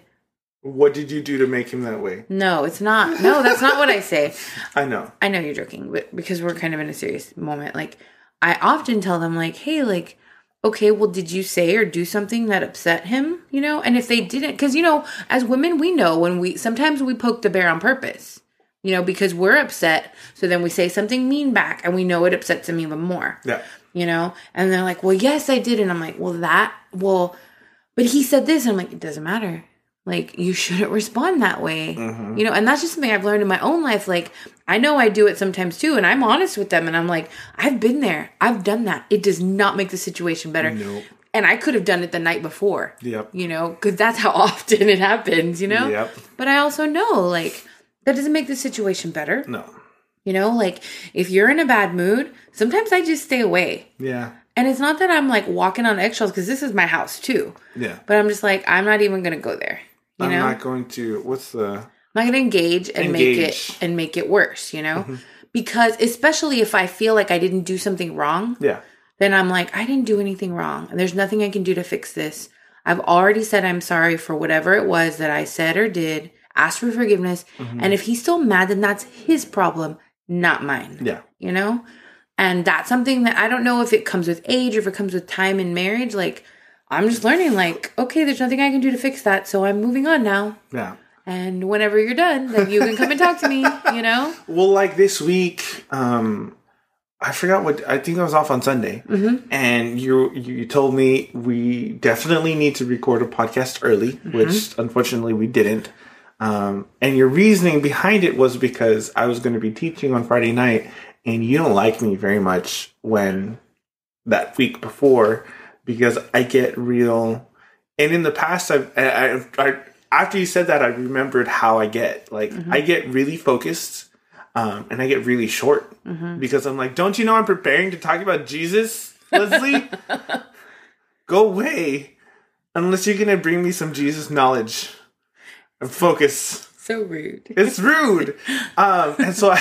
[SPEAKER 1] What did you do to make him that way?
[SPEAKER 2] no, it's not. No, that's not what I say.
[SPEAKER 1] I know.
[SPEAKER 2] I know you're joking, but because we're kind of in a serious moment, like I often tell them, like, hey, like, okay, well, did you say or do something that upset him? You know, and if they didn't, because you know, as women, we know when we sometimes we poke the bear on purpose, you know, because we're upset. So then we say something mean back, and we know it upsets him even more.
[SPEAKER 1] Yeah.
[SPEAKER 2] You know, and they're like, well, yes, I did, and I'm like, well, that, well, but he said this, and I'm like, it doesn't matter. Like you shouldn't respond that way. Mm-hmm. You know, and that's just something I've learned in my own life. Like I know I do it sometimes too, and I'm honest with them and I'm like, I've been there. I've done that. It does not make the situation better.
[SPEAKER 1] Nope.
[SPEAKER 2] And I could have done it the night before.
[SPEAKER 1] Yep.
[SPEAKER 2] You know, because that's how often it happens, you know?
[SPEAKER 1] Yep.
[SPEAKER 2] But I also know, like, that doesn't make the situation better.
[SPEAKER 1] No.
[SPEAKER 2] You know, like if you're in a bad mood, sometimes I just stay away.
[SPEAKER 1] Yeah.
[SPEAKER 2] And it's not that I'm like walking on eggshells because this is my house too.
[SPEAKER 1] Yeah.
[SPEAKER 2] But I'm just like, I'm not even gonna go there. You
[SPEAKER 1] I'm
[SPEAKER 2] know?
[SPEAKER 1] not going to. What's the?
[SPEAKER 2] I'm not gonna engage and make it and make it worse, you know? Mm-hmm. Because especially if I feel like I didn't do something wrong,
[SPEAKER 1] Yeah.
[SPEAKER 2] then I'm like, I didn't do anything wrong. And there's nothing I can do to fix this. I've already said I'm sorry for whatever it was that I said or did, Ask for forgiveness. Mm-hmm. And if he's still mad, then that's his problem, not mine.
[SPEAKER 1] Yeah.
[SPEAKER 2] You know? And that's something that I don't know if it comes with age or if it comes with time in marriage. Like, I'm just learning, like, okay, there's nothing I can do to fix that. So I'm moving on now.
[SPEAKER 1] Yeah.
[SPEAKER 2] And whenever you're done, then you can come and talk to me, you know?
[SPEAKER 1] Well, like this week, um, I forgot what I think I was off on Sunday, and you you told me we definitely need to record a podcast early, which unfortunately we didn't. Um, and your reasoning behind it was because I was going to be teaching on Friday night, and you don't like me very much when that week before because I get real. And in the past, I've I, I, I after you said that, I remembered how I get. Like I get really focused, um, and I get really short because I'm like, don't you know I'm preparing to talk about Jesus, Leslie? Go away, unless you're gonna bring me some Jesus knowledge and focus.
[SPEAKER 2] So rude.
[SPEAKER 1] It's rude. um, and so I,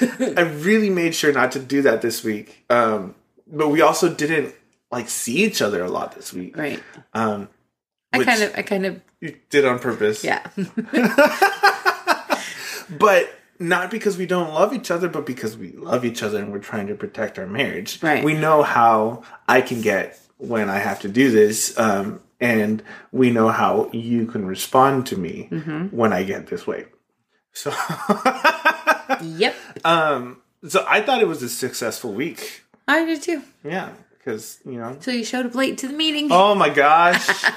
[SPEAKER 1] I really made sure not to do that this week. Um, but we also didn't like see each other a lot this week.
[SPEAKER 2] Right.
[SPEAKER 1] Um,
[SPEAKER 2] I kind of, I kind of,
[SPEAKER 1] you did on purpose.
[SPEAKER 2] yeah.
[SPEAKER 1] But not because we don't love each other, but because we love each other and we're trying to protect our marriage.
[SPEAKER 2] Right.
[SPEAKER 1] We know how I can get when I have to do this. Um, and we know how you can respond to me
[SPEAKER 2] Mm-hmm.
[SPEAKER 1] when I get this way. So,
[SPEAKER 2] yep.
[SPEAKER 1] um, so I thought it was a successful week.
[SPEAKER 2] I did too.
[SPEAKER 1] Yeah. Because, you know,
[SPEAKER 2] So you showed up late to the meeting. Oh,
[SPEAKER 1] my gosh.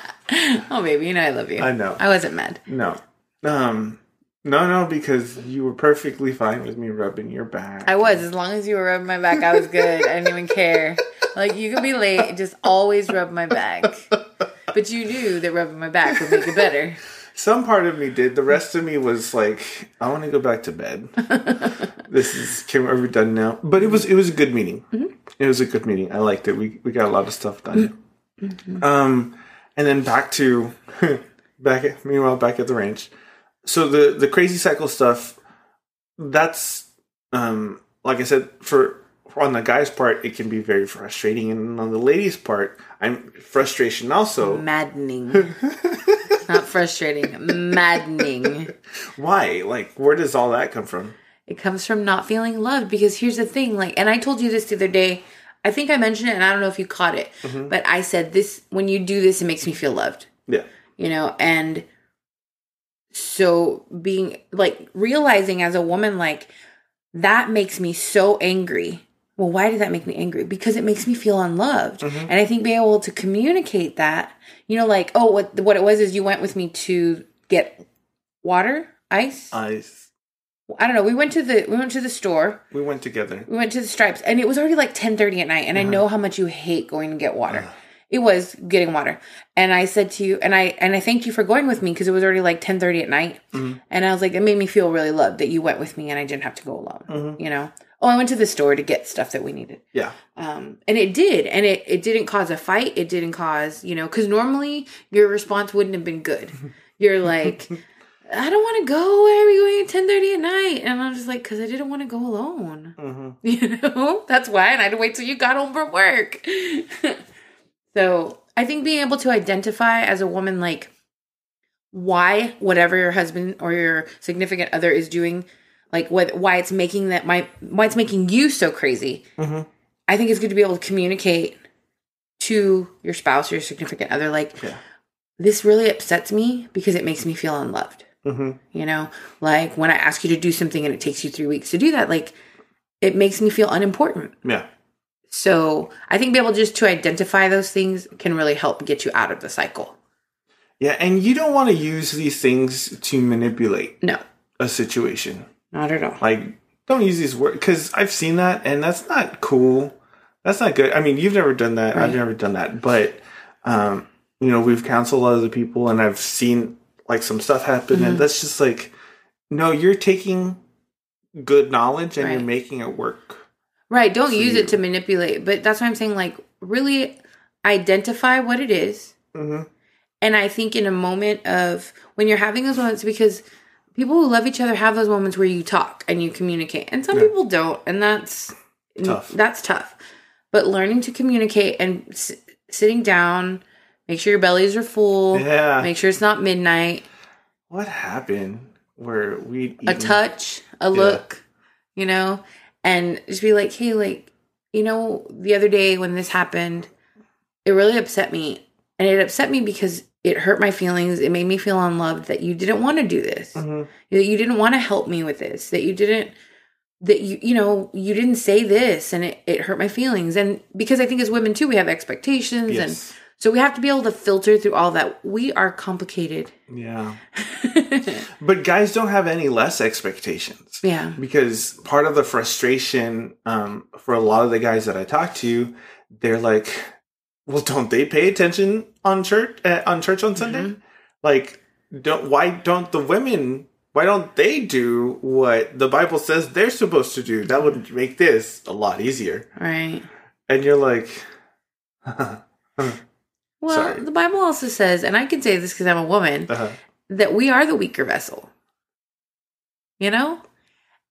[SPEAKER 2] Oh baby, you know I love you.
[SPEAKER 1] I know.
[SPEAKER 2] I wasn't mad.
[SPEAKER 1] No. Um, no, no, because you were perfectly fine with me rubbing your back.
[SPEAKER 2] I was. As long as you were rubbing my back, I was good. I didn't even care. Like you could be late, just always rub my back. but you knew that rubbing my back would make it better.
[SPEAKER 1] Some part of me did. The rest of me was like, I want to go back to bed. this is can we be done now? But it was it was a good meeting. Mm-hmm. It was a good meeting. I liked it. We we got a lot of stuff done. Mm-hmm. Um, and then back to back. At, meanwhile, back at the ranch. So the the crazy cycle stuff. That's um like I said for on the guy's part, it can be very frustrating, and on the lady's part, I'm frustration also
[SPEAKER 2] maddening. Not frustrating, maddening.
[SPEAKER 1] Why? Like, where does all that come from?
[SPEAKER 2] It comes from not feeling loved because here's the thing, like, and I told you this the other day. I think I mentioned it, and I don't know if you caught it, mm-hmm. but I said this when you do this, it makes me feel loved.
[SPEAKER 1] Yeah.
[SPEAKER 2] You know, and so being like realizing as a woman, like, that makes me so angry well, why did that make me angry? Because it makes me feel unloved. Mm-hmm. And I think being able to communicate that, you know, like, oh, what what it was is you went with me to get water, ice,
[SPEAKER 1] ice.
[SPEAKER 2] I don't know. We went to the we went to the store.
[SPEAKER 1] We went together.
[SPEAKER 2] We went to the Stripes, and it was already like ten thirty at night. And. I know how much you hate going to get water. Uh-huh. It was getting water, and I said to you, and I and I thanked you for going with me because it was already like ten thirty at night. Mm-hmm. And I was like, it made me feel really loved that you went with me, and I didn't have to go alone. Mm-hmm. You know. Oh, I went to the store to get stuff that we needed.
[SPEAKER 1] Yeah.
[SPEAKER 2] Um, and it did, and it it didn't cause a fight. It didn't cause, you know, because normally your response wouldn't have been good. You're like, I don't want to go. Why are we going at ten thirty at night? And I'm just like, because I didn't want to go alone. Mm-hmm. You know, that's why. And I had to wait till you got home from work. so I think being able to identify as a woman, like why whatever your husband or your significant other is doing like what why it's making that my why it's making you so crazy. Mm-hmm. I think it's good to be able to communicate to your spouse or your significant other, like yeah. this really upsets me because it makes me feel unloved. Mm-hmm. You know, like when I ask you to do something and it takes you three weeks to do that, like it makes me feel unimportant.
[SPEAKER 1] Yeah.
[SPEAKER 2] So I think be able just to identify those things can really help get you out of the cycle.
[SPEAKER 1] Yeah, and you don't want to use these things to manipulate
[SPEAKER 2] no
[SPEAKER 1] a situation.
[SPEAKER 2] Not at all.
[SPEAKER 1] Like, don't use these words because I've seen that, and that's not cool. That's not good. I mean, you've never done that. Right. I've never done that, but um, you know, we've counseled a lot other people, and I've seen like some stuff happen, mm-hmm. and that's just like, no, you're taking good knowledge and right. you're making it work.
[SPEAKER 2] Right. Don't use you. it to manipulate. But that's why I'm saying, like, really identify what it is. Mm-hmm. And I think in a moment of when you're having those moments, because people who love each other have those moments where you talk and you communicate, and some yeah. people don't, and that's tough. That's tough. But learning to communicate and s- sitting down, make sure your bellies are full.
[SPEAKER 1] Yeah.
[SPEAKER 2] Make sure it's not midnight.
[SPEAKER 1] What happened? Where we
[SPEAKER 2] a touch, a look, yeah. you know, and just be like, hey, like, you know, the other day when this happened, it really upset me, and it upset me because it hurt my feelings. It made me feel unloved that you didn't want to do this. Mm-hmm. That you didn't want to help me with this. That you didn't that you you know, you didn't say this and it, it hurt my feelings. And because I think as women too, we have expectations yes. and so we have to be able to filter through all that. We are complicated.
[SPEAKER 1] Yeah. but guys don't have any less expectations.
[SPEAKER 2] Yeah.
[SPEAKER 1] Because part of the frustration um, for a lot of the guys that I talk to, they're like, well, don't they pay attention on church uh, on church on Sunday? Mm-hmm. Like, don't why don't the women? Why don't they do what the Bible says they're supposed to do? That would make this a lot easier,
[SPEAKER 2] right?
[SPEAKER 1] And you're like,
[SPEAKER 2] well, Sorry. the Bible also says, and I can say this because I'm a woman, uh-huh. that we are the weaker vessel. You know,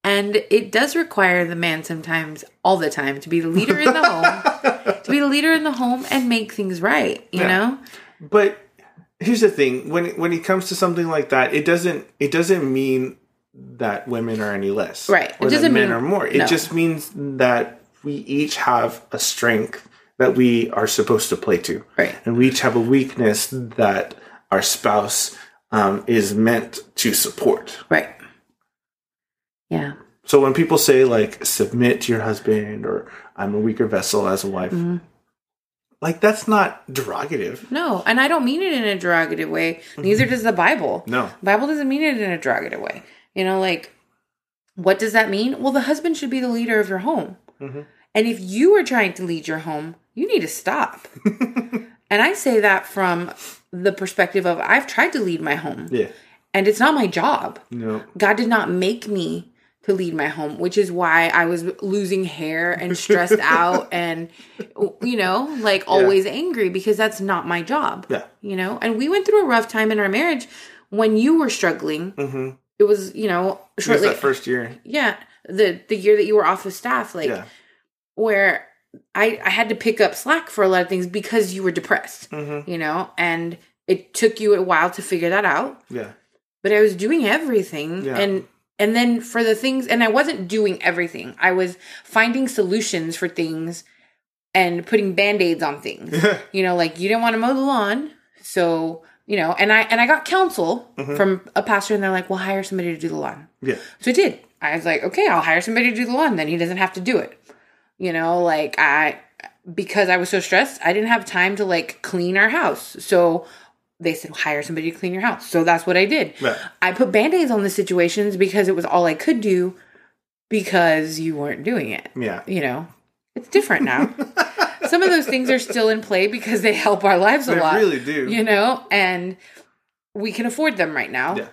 [SPEAKER 2] and it does require the man sometimes, all the time, to be the leader in the home, to be the leader in the home and make things right, you yeah. know?
[SPEAKER 1] But here's the thing, when when it comes to something like that, it doesn't it doesn't mean that women are any less.
[SPEAKER 2] Right.
[SPEAKER 1] Or it doesn't that men mean, are more. It no. just means that we each have a strength that we are supposed to play to.
[SPEAKER 2] Right.
[SPEAKER 1] And we each have a weakness that our spouse um, is meant to support.
[SPEAKER 2] Right. Yeah.
[SPEAKER 1] So when people say like submit to your husband or I'm a weaker vessel as a wife, mm-hmm. like that's not derogative.
[SPEAKER 2] No, and I don't mean it in a derogative way. Mm-hmm. Neither does the Bible.
[SPEAKER 1] No.
[SPEAKER 2] The Bible doesn't mean it in a derogative way. You know, like what does that mean? Well, the husband should be the leader of your home. Mm-hmm. And if you are trying to lead your home, you need to stop. And I say that from the perspective of I've tried to lead my home.
[SPEAKER 1] Yeah.
[SPEAKER 2] And it's not my job.
[SPEAKER 1] No.
[SPEAKER 2] God did not make me to lead my home, which is why I was losing hair and stressed out and, you know, like always angry because that's not my job.
[SPEAKER 1] Yeah.
[SPEAKER 2] You know, and we went through a rough time in our marriage when you were struggling.
[SPEAKER 1] Mm-hmm.
[SPEAKER 2] It was, you know, shortly.
[SPEAKER 1] that first year.
[SPEAKER 2] yeah. The, the year that you were off of staff, like
[SPEAKER 1] Yeah.
[SPEAKER 2] where I, I had to pick up slack for a lot of things because you were depressed,
[SPEAKER 1] Mm-hmm.
[SPEAKER 2] you know, and it took you a while to figure that out
[SPEAKER 1] Yeah.
[SPEAKER 2] but I was doing everything
[SPEAKER 1] Yeah.
[SPEAKER 2] and and then for the things and I wasn't doing everything. I was finding solutions for things and putting band-aids on things. you know, like you didn't want to mow the lawn, so you know, and I and I got counsel mm-hmm. from a pastor and they're like, "Well, hire somebody to do the lawn."
[SPEAKER 1] Yeah.
[SPEAKER 2] So I did. I was like, "Okay, I'll hire somebody to do the lawn, then he doesn't have to do it." You know, like I because I was so stressed, I didn't have time to like clean our house. So they said hire somebody to clean your house. So that's what I did.
[SPEAKER 1] Right.
[SPEAKER 2] I put band-aids on the situations because it was all I could do because you weren't doing it.
[SPEAKER 1] Yeah.
[SPEAKER 2] You know. It's different now. Some of those things are still in play because they help our lives a
[SPEAKER 1] They
[SPEAKER 2] lot.
[SPEAKER 1] really do.
[SPEAKER 2] You know, and we can afford them right now.
[SPEAKER 1] Yeah.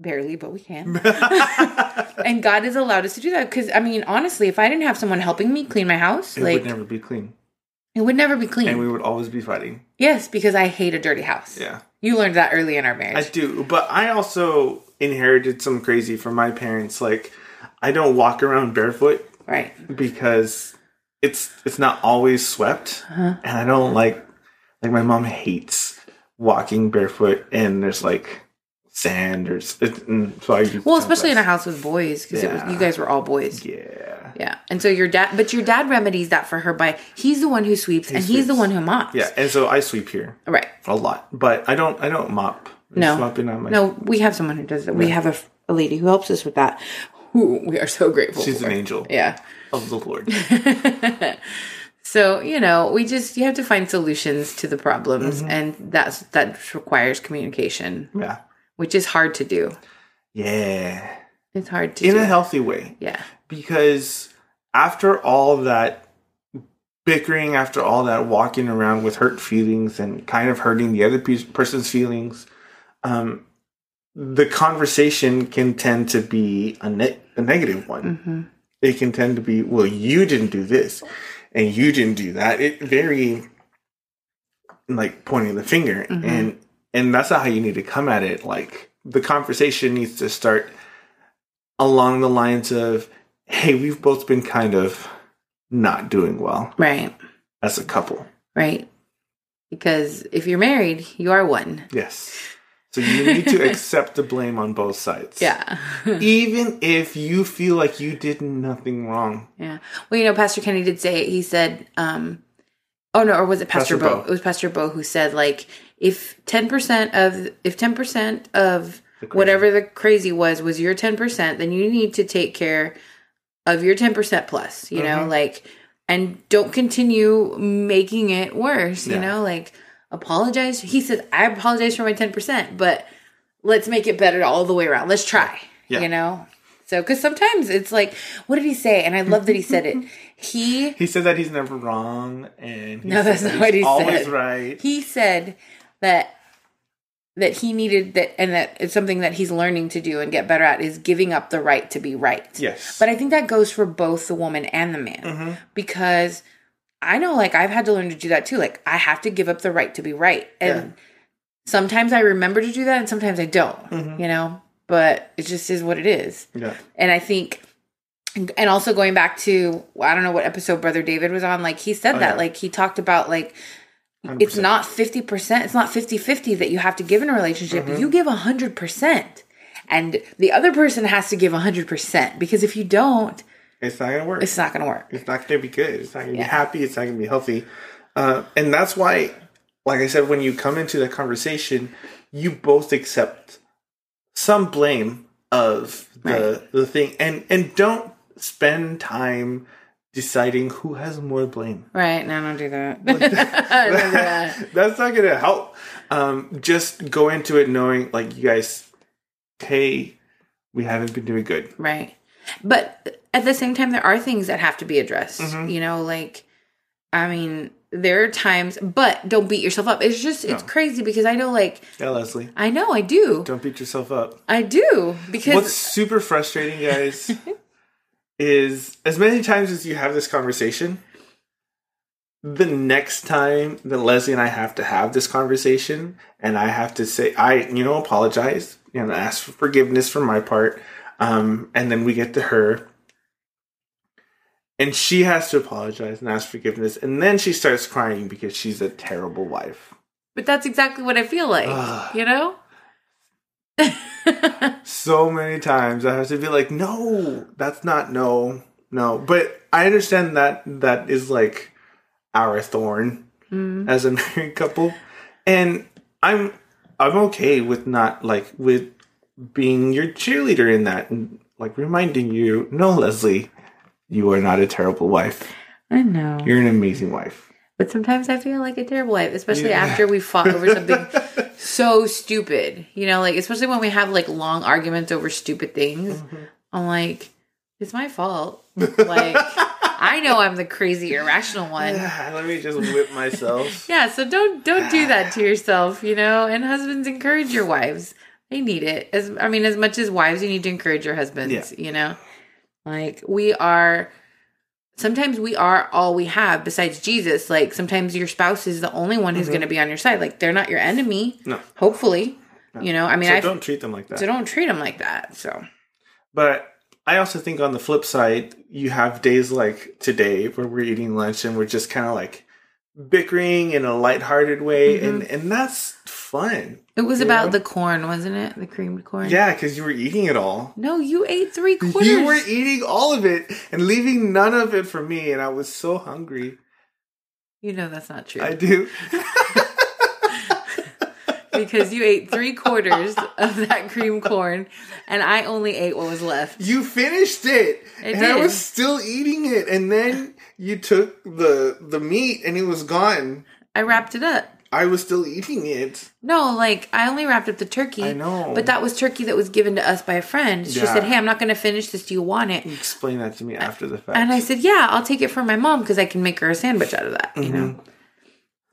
[SPEAKER 2] Barely, but we can. and God has allowed us to do that because I mean, honestly, if I didn't have someone helping me clean my house,
[SPEAKER 1] It
[SPEAKER 2] like
[SPEAKER 1] would never be clean.
[SPEAKER 2] it would never be clean.
[SPEAKER 1] And we would always be fighting.
[SPEAKER 2] yes, because I hate a dirty house.
[SPEAKER 1] Yeah.
[SPEAKER 2] You learned that early in our marriage.
[SPEAKER 1] I do. But I also inherited some crazy from my parents. Like I don't walk around barefoot
[SPEAKER 2] right.
[SPEAKER 1] because it's it's not always swept.
[SPEAKER 2] Uh-huh.
[SPEAKER 1] And I don't like like my mom hates walking barefoot and there's like sand or s- it, and so I
[SPEAKER 2] Well, especially in a house with boys because
[SPEAKER 1] Yeah.
[SPEAKER 2] you guys were all boys.
[SPEAKER 1] yeah.
[SPEAKER 2] Yeah. And so your dad, but your dad remedies that for her by he's the one who sweeps and he's the one who mops.
[SPEAKER 1] Yeah, and so I sweep here
[SPEAKER 2] Right.
[SPEAKER 1] a lot, but I don't. I don't mop.
[SPEAKER 2] No.
[SPEAKER 1] mopping on my.
[SPEAKER 2] No, we have someone who does that. We have a, a lady who helps us with that. Who we are so grateful
[SPEAKER 1] she's
[SPEAKER 2] for.
[SPEAKER 1] an angel
[SPEAKER 2] Yeah.
[SPEAKER 1] of the Lord.
[SPEAKER 2] So, you know, we just you have to find solutions to the problems
[SPEAKER 1] Mm-hmm.
[SPEAKER 2] and that's that requires communication,
[SPEAKER 1] yeah,
[SPEAKER 2] which is hard to do.
[SPEAKER 1] yeah,
[SPEAKER 2] It's hard to
[SPEAKER 1] in
[SPEAKER 2] do.
[SPEAKER 1] a healthy way.
[SPEAKER 2] yeah.
[SPEAKER 1] because after all that bickering, after all that walking around with hurt feelings and kind of hurting the other pe- person's feelings, um, the conversation can tend to be a, ne- a negative one.
[SPEAKER 2] Mm-hmm.
[SPEAKER 1] It can tend to be, well, you didn't do this and you didn't do that. It very like pointing the finger
[SPEAKER 2] Mm-hmm.
[SPEAKER 1] and and that's not how you need to come at it. Like the conversation needs to start along the lines of, hey, we've both been kind of not doing well
[SPEAKER 2] Right.
[SPEAKER 1] as a couple.
[SPEAKER 2] Right. Because if you're married, you are one.
[SPEAKER 1] Yes. So you need to accept the blame on both sides.
[SPEAKER 2] Yeah.
[SPEAKER 1] Even if you feel like you did nothing wrong.
[SPEAKER 2] Yeah. Well, you know, Pastor Kenny did say it. He said, um, oh no, or was it Pastor,
[SPEAKER 1] Pastor
[SPEAKER 2] Bo?
[SPEAKER 1] Bo.
[SPEAKER 2] It was Pastor Bo who said, like, if 10% of, if 10% of
[SPEAKER 1] crazy.
[SPEAKER 2] whatever the crazy was, was your 10%, then you need to take care of your 10% plus, you know,
[SPEAKER 1] Mhm.
[SPEAKER 2] like, and don't continue making it worse, you
[SPEAKER 1] Yeah.
[SPEAKER 2] know, like, apologize. He says I apologize for my 10%, but let's make it better all the way around. Let's try,
[SPEAKER 1] Yeah.
[SPEAKER 2] you know? So, because sometimes it's like, what did he say? And I love that he said it. He
[SPEAKER 1] He said that he's never wrong and
[SPEAKER 2] No, that's not
[SPEAKER 1] that
[SPEAKER 2] what he
[SPEAKER 1] always
[SPEAKER 2] said.
[SPEAKER 1] right.
[SPEAKER 2] he said that that he needed that and that it's something that he's learning to do and get better at is giving up the right to be right.
[SPEAKER 1] Yes.
[SPEAKER 2] But I think that goes for both the woman and the man
[SPEAKER 1] Mm-hmm.
[SPEAKER 2] because I know like I've had to learn to do that too. Like I have to give up the right to be right. And
[SPEAKER 1] Yeah.
[SPEAKER 2] sometimes I remember to do that and sometimes I don't,
[SPEAKER 1] Mm-hmm.
[SPEAKER 2] you know? But it just is what it is.
[SPEAKER 1] yeah.
[SPEAKER 2] And I think, and also going back to, I don't know what episode Brother David was on, like he said
[SPEAKER 1] Oh,
[SPEAKER 2] that,
[SPEAKER 1] yeah.
[SPEAKER 2] like he talked about, like, it's
[SPEAKER 1] 100%.
[SPEAKER 2] not 50%, it's not 50 50 that you have to give in a relationship.
[SPEAKER 1] Mm-hmm.
[SPEAKER 2] You give 100%. And the other person has to give 100% because if you don't,
[SPEAKER 1] It's not gonna work.
[SPEAKER 2] it's not going to work.
[SPEAKER 1] it's not going to be good. It's not going to
[SPEAKER 2] Yeah.
[SPEAKER 1] be happy. It's not going to be healthy. Uh, and that's why, like I said, when you come into the conversation, you both accept some blame of the the thing, and and don't spend time deciding who has more blame.
[SPEAKER 2] Right. No, don't do that. Don't do that.
[SPEAKER 1] that's not going to help. Um, just go into it knowing, like you guys, hey, we haven't been doing good.
[SPEAKER 2] Right. But at the same time, there are things that have to be addressed.
[SPEAKER 1] Mm-hmm.
[SPEAKER 2] You know, like, I mean, there are times, but don't beat yourself up. It's just it's
[SPEAKER 1] No.
[SPEAKER 2] crazy because I know like
[SPEAKER 1] Yeah, Leslie.
[SPEAKER 2] I know I do.
[SPEAKER 1] Don't beat yourself up.
[SPEAKER 2] I do because
[SPEAKER 1] What's super frustrating, guys, is as many times as you have this conversation, the next time that Leslie and I have to have this conversation, and I have to say, I, you know, apologize, and ask for forgiveness from my part, um, and then we get to her, and she has to apologize and ask forgiveness, and then she starts crying because she's a terrible wife.
[SPEAKER 2] but that's exactly what I feel like, you know?
[SPEAKER 1] so many times I have to be like, no, that's not no, no. But I understand that that is like our thorn
[SPEAKER 2] Mm.
[SPEAKER 1] as a married couple, and I'm I'm okay with not like with being your cheerleader in that and like reminding you, no, Leslie, you are not a terrible wife.
[SPEAKER 2] I know.
[SPEAKER 1] You're an amazing wife.
[SPEAKER 2] But sometimes I feel like a terrible wife, especially
[SPEAKER 1] Yeah.
[SPEAKER 2] after we fought over something so stupid. You know, like especially when we have like long arguments over stupid things.
[SPEAKER 1] Mm-hmm.
[SPEAKER 2] I'm like, it's my fault. Like I know I'm the crazy irrational one.
[SPEAKER 1] Yeah, let me just whip myself.
[SPEAKER 2] Yeah, so don't don't do that to yourself, you know. And husbands encourage your wives; they need it. As I mean, as much as wives, you need to encourage your husbands.
[SPEAKER 1] Yeah.
[SPEAKER 2] You know, like we are. Sometimes we are all we have besides Jesus. Like sometimes your spouse is the only one who's
[SPEAKER 1] Mm-hmm.
[SPEAKER 2] going to be on your side. Like they're not your enemy.
[SPEAKER 1] No.
[SPEAKER 2] Hopefully, you know. I mean,
[SPEAKER 1] So
[SPEAKER 2] I
[SPEAKER 1] don't treat them like that.
[SPEAKER 2] so don't treat them like that. So
[SPEAKER 1] But I also think on the flip side, you have days like today where we're eating lunch and we're just kind of like bickering in a lighthearted way, and and that's fun.
[SPEAKER 2] It was about
[SPEAKER 1] know?
[SPEAKER 2] the corn, wasn't it? The creamed corn.
[SPEAKER 1] Yeah, because you were eating it all.
[SPEAKER 2] No, you ate three quarters.
[SPEAKER 1] You were eating all of it and leaving none of it for me, and I was so hungry.
[SPEAKER 2] You know that's not true.
[SPEAKER 1] I do.
[SPEAKER 2] because you ate three quarters of that cream corn and I only ate what was left.
[SPEAKER 1] You finished it,
[SPEAKER 2] I
[SPEAKER 1] and I was still eating it, and then you took the the meat, and it was gone.
[SPEAKER 2] I wrapped it up.
[SPEAKER 1] I was still eating it.
[SPEAKER 2] No, like I only wrapped up the turkey.
[SPEAKER 1] I know.
[SPEAKER 2] But that was turkey that was given to us by a friend. She
[SPEAKER 1] Yeah.
[SPEAKER 2] said, Hey, I'm not going to finish this. Do you want it?
[SPEAKER 1] Explain that to me after the fact.
[SPEAKER 2] And I said, Yeah, I'll take it for my mom because I can make her a sandwich out of that, you know?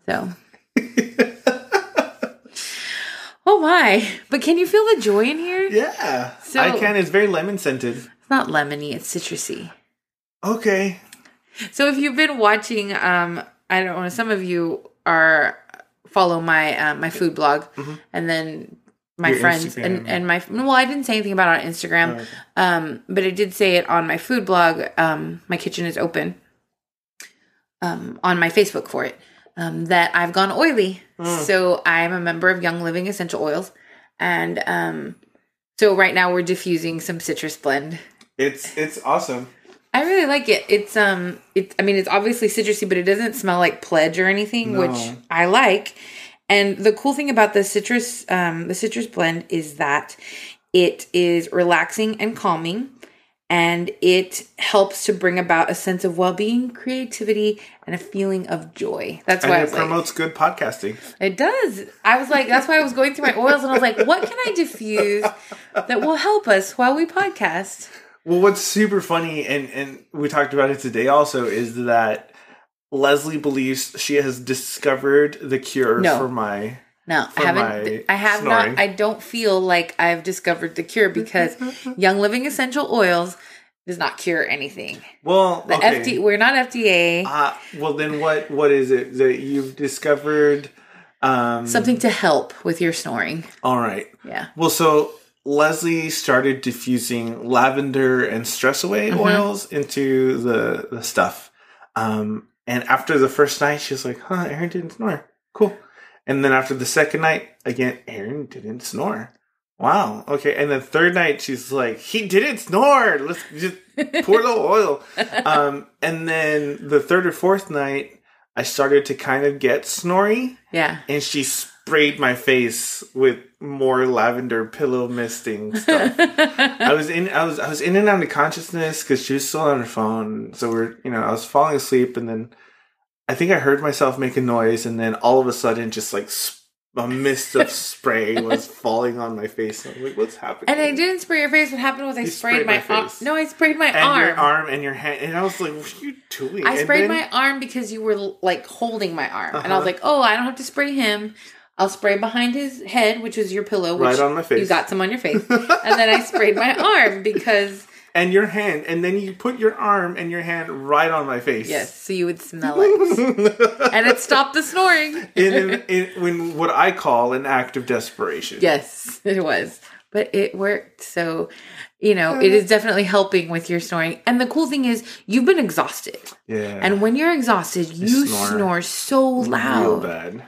[SPEAKER 1] Mm-hmm.
[SPEAKER 2] So. oh my. But can you feel the joy in here?
[SPEAKER 1] Yeah.
[SPEAKER 2] So-
[SPEAKER 1] I can. It's very lemon scented.
[SPEAKER 2] It's not lemony, it's citrusy.
[SPEAKER 1] Okay.
[SPEAKER 2] So if you've been watching, um, I don't know, some of you are follow my uh, my food blog, and then my
[SPEAKER 1] Mm-hmm. Your
[SPEAKER 2] friends
[SPEAKER 1] Instagram.
[SPEAKER 2] and and my well, I didn't say anything about it on Instagram,
[SPEAKER 1] Oh,
[SPEAKER 2] um, but I did say it on my food blog. Um, my kitchen is open. Um, on my Facebook for it, um, that I've gone oily.
[SPEAKER 1] Mm.
[SPEAKER 2] So I'm a member of Young Living Essential Oils, and um, so right now we're diffusing some citrus blend.
[SPEAKER 1] It's it's awesome.
[SPEAKER 2] I really like it. It's um it's I mean it's obviously citrusy, but it doesn't smell like pledge or anything,
[SPEAKER 1] No.
[SPEAKER 2] which I like. And the cool thing about the citrus um the citrus blend is that it is relaxing and calming and it helps to bring about a sense of well-being, creativity, and a feeling of joy. That's why
[SPEAKER 1] And it
[SPEAKER 2] like,
[SPEAKER 1] promotes good podcasting.
[SPEAKER 2] it does. I was like, that's why I was going through my oils and I was like, what can I diffuse that will help us while we podcast?
[SPEAKER 1] Well, what's super funny, and and we talked about it today also, is that Leslie believes she has discovered the cure
[SPEAKER 2] No.
[SPEAKER 1] for my.
[SPEAKER 2] No, I haven't. I have
[SPEAKER 1] snoring.
[SPEAKER 2] not. I don't feel like I've discovered the cure because Young Living Essential Oils does not cure anything.
[SPEAKER 1] Well,
[SPEAKER 2] The
[SPEAKER 1] okay.
[SPEAKER 2] FD, we're not FDA.
[SPEAKER 1] Uh, well, then what? What is it that you've discovered? Um,
[SPEAKER 2] Something to help with your snoring.
[SPEAKER 1] All right.
[SPEAKER 2] Yeah.
[SPEAKER 1] Well, so Leslie started diffusing lavender and stress away
[SPEAKER 2] Mm-hmm.
[SPEAKER 1] oils into the the stuff. Um, and after the first night, she was like, "Huh, Aaron didn't snore. Cool." And then after the second night, again, Aaron didn't snore. Wow. Okay. And the third night, she's like, "He didn't snore. Let's just pour the oil." Um, and then the third or fourth night, I started to kind of get snory
[SPEAKER 2] Yeah.
[SPEAKER 1] and she sprayed my face with more lavender pillow misting stuff. I was in, I was, I was in and out of consciousness because she was still on her phone. So we're, you know, I was falling asleep, and then I think I heard myself make a noise, and then all of a sudden, just like a mist of spray was falling on my face. I'm like, what's happening?
[SPEAKER 2] And I didn't spray your face. What happened was I sprayed,
[SPEAKER 1] sprayed
[SPEAKER 2] my,
[SPEAKER 1] my
[SPEAKER 2] arm. No, I sprayed my
[SPEAKER 1] and
[SPEAKER 2] arm.
[SPEAKER 1] your arm and your hand, and I was like, "What are you doing?"
[SPEAKER 2] I sprayed
[SPEAKER 1] then-
[SPEAKER 2] my arm because you were like holding my arm, and I was
[SPEAKER 1] Uh-huh.
[SPEAKER 2] like, "Oh, I don't have to spray him. I'll spray behind his head, which was your pillow, which
[SPEAKER 1] Right on my face.
[SPEAKER 2] You got some on your face, and then I sprayed my arm because
[SPEAKER 1] and your hand, and then you put your arm and your hand right on my face.
[SPEAKER 2] yes, so you would smell it, and it stopped the snoring.
[SPEAKER 1] in, in, in when what I call an act of desperation.
[SPEAKER 2] Yes, it was, but it worked. So. You know, it is definitely helping with your snoring. And the cool thing is, you've been exhausted.
[SPEAKER 1] Yeah.
[SPEAKER 2] And when you're exhausted, you
[SPEAKER 1] snore.
[SPEAKER 2] snore, so
[SPEAKER 1] real
[SPEAKER 2] loud.
[SPEAKER 1] bad.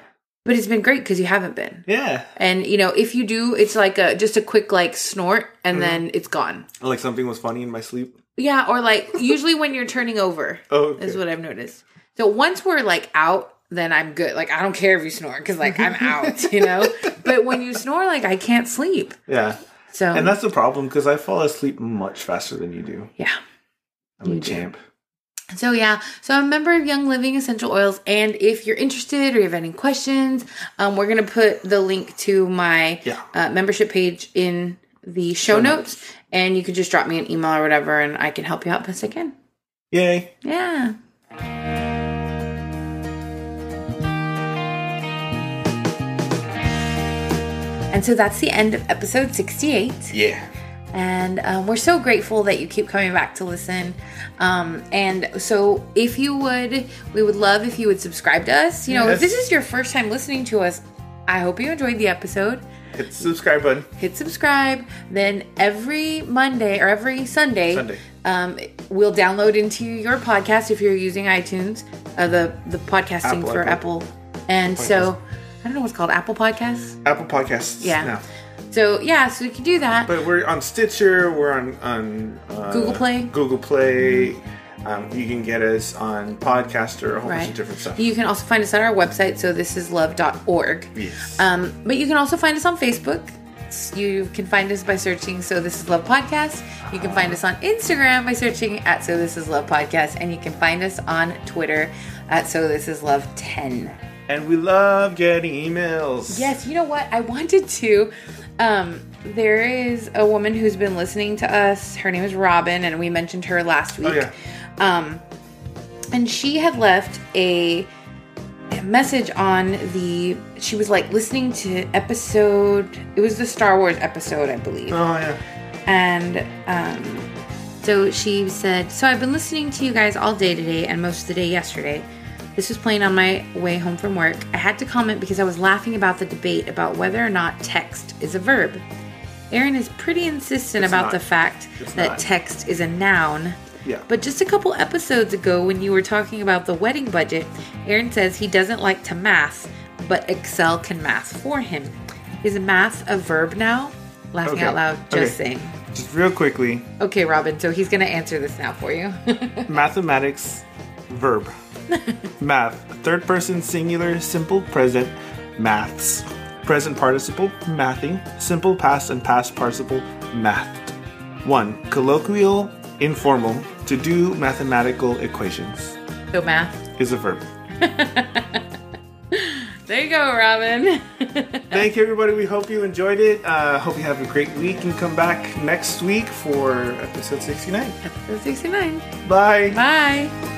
[SPEAKER 2] But it's been great because you haven't been.
[SPEAKER 1] Yeah.
[SPEAKER 2] And you know, if you do, it's like a just a quick like snort and mm-hmm. then it's gone.
[SPEAKER 1] Like something was funny in my sleep.
[SPEAKER 2] Yeah, or like usually when you're turning over
[SPEAKER 1] Oh, okay.
[SPEAKER 2] is what I've noticed. So once we're like out, then I'm good. Like I don't care if you snore because like I'm out, you know. But when you snore, like I can't sleep.
[SPEAKER 1] Yeah.
[SPEAKER 2] So
[SPEAKER 1] And that's the problem because I fall asleep much faster than you do.
[SPEAKER 2] yeah.
[SPEAKER 1] I'm a
[SPEAKER 2] do.
[SPEAKER 1] champ.
[SPEAKER 2] So yeah, so I'm a member of Young Living Essential Oils, and if you're interested or you have any questions, um, we're gonna put the link to my
[SPEAKER 1] Yeah.
[SPEAKER 2] uh, membership page in the show,
[SPEAKER 1] Show
[SPEAKER 2] notes, and you can just drop me an email or whatever, and I can help you out best I can.
[SPEAKER 1] Yay.
[SPEAKER 2] Yeah. And so that's the end of episode 68.
[SPEAKER 1] Yeah.
[SPEAKER 2] And um, we're so grateful that you keep coming back to listen. Um, and so, if you would, we would love if you would subscribe to us. You know, if this is your first time listening to us, I hope you enjoyed the episode.
[SPEAKER 1] Hit the subscribe button.
[SPEAKER 2] Hit subscribe. Then every Monday or every Sunday,
[SPEAKER 1] Sunday.
[SPEAKER 2] Um, we'll download into your podcast if you're using iTunes, uh, the the podcasting
[SPEAKER 1] Apple,
[SPEAKER 2] for
[SPEAKER 1] Apple.
[SPEAKER 2] Apple. And so, I don't know what's called Apple Podcasts.
[SPEAKER 1] Apple Podcasts.
[SPEAKER 2] Yeah.
[SPEAKER 1] now.
[SPEAKER 2] So yeah, so we can do that.
[SPEAKER 1] But we're on Stitcher. We're on on uh,
[SPEAKER 2] Google Play.
[SPEAKER 1] Google Play. Um, you can get us on Podcaster, a whole bunch
[SPEAKER 2] Right.
[SPEAKER 1] of different stuff.
[SPEAKER 2] You can also find us on our website, so this is love.org.
[SPEAKER 1] yes.
[SPEAKER 2] Um, but you can also find us on Facebook. You can find us by searching So This Is Love Podcast. You can find us on Instagram by searching at So This Is Love Podcast. And you can find us on Twitter at So This Is Love 10.
[SPEAKER 1] and we love getting emails.
[SPEAKER 2] Yes, you know what? I wanted to. Um, there is a woman who's been listening to us. Her name is Robin, and we mentioned her last week.
[SPEAKER 1] Oh yeah.
[SPEAKER 2] Um, and she had left a, a message on the. She was like listening to episode. It was the Star Wars episode, I believe.
[SPEAKER 1] Oh yeah.
[SPEAKER 2] And um, so she said, So I've been listening to you guys all day today and most of the day yesterday. This was playing on my way home from work. I had to comment because I was laughing about the debate about whether or not text is a verb. Aaron is pretty insistent
[SPEAKER 1] It's
[SPEAKER 2] about
[SPEAKER 1] not.
[SPEAKER 2] the fact
[SPEAKER 1] It's
[SPEAKER 2] that
[SPEAKER 1] not.
[SPEAKER 2] text is a noun.
[SPEAKER 1] Yeah.
[SPEAKER 2] But just a couple episodes ago, when you were talking about the wedding budget, Aaron says he doesn't like to math, but Excel can math for him. Is math a verb now? Laughing
[SPEAKER 1] Okay.
[SPEAKER 2] out loud, just
[SPEAKER 1] Okay.
[SPEAKER 2] saying.
[SPEAKER 1] Just real quickly,
[SPEAKER 2] Okay, Robin, so he's going to answer this now for you.
[SPEAKER 1] mathematics, verb. Math, third person singular, simple present, maths. Present participle, mathing. Simple past and past participle, mathed. 1. Colloquial, informal, to do mathematical equations
[SPEAKER 2] so, math.
[SPEAKER 1] is a verb.
[SPEAKER 2] There you go, Robin.
[SPEAKER 1] Thank you, everybody. We hope you enjoyed it. Uh, hope you have a great week and come back next week for episode 69.
[SPEAKER 2] Episode 69.
[SPEAKER 1] Bye.
[SPEAKER 2] Bye.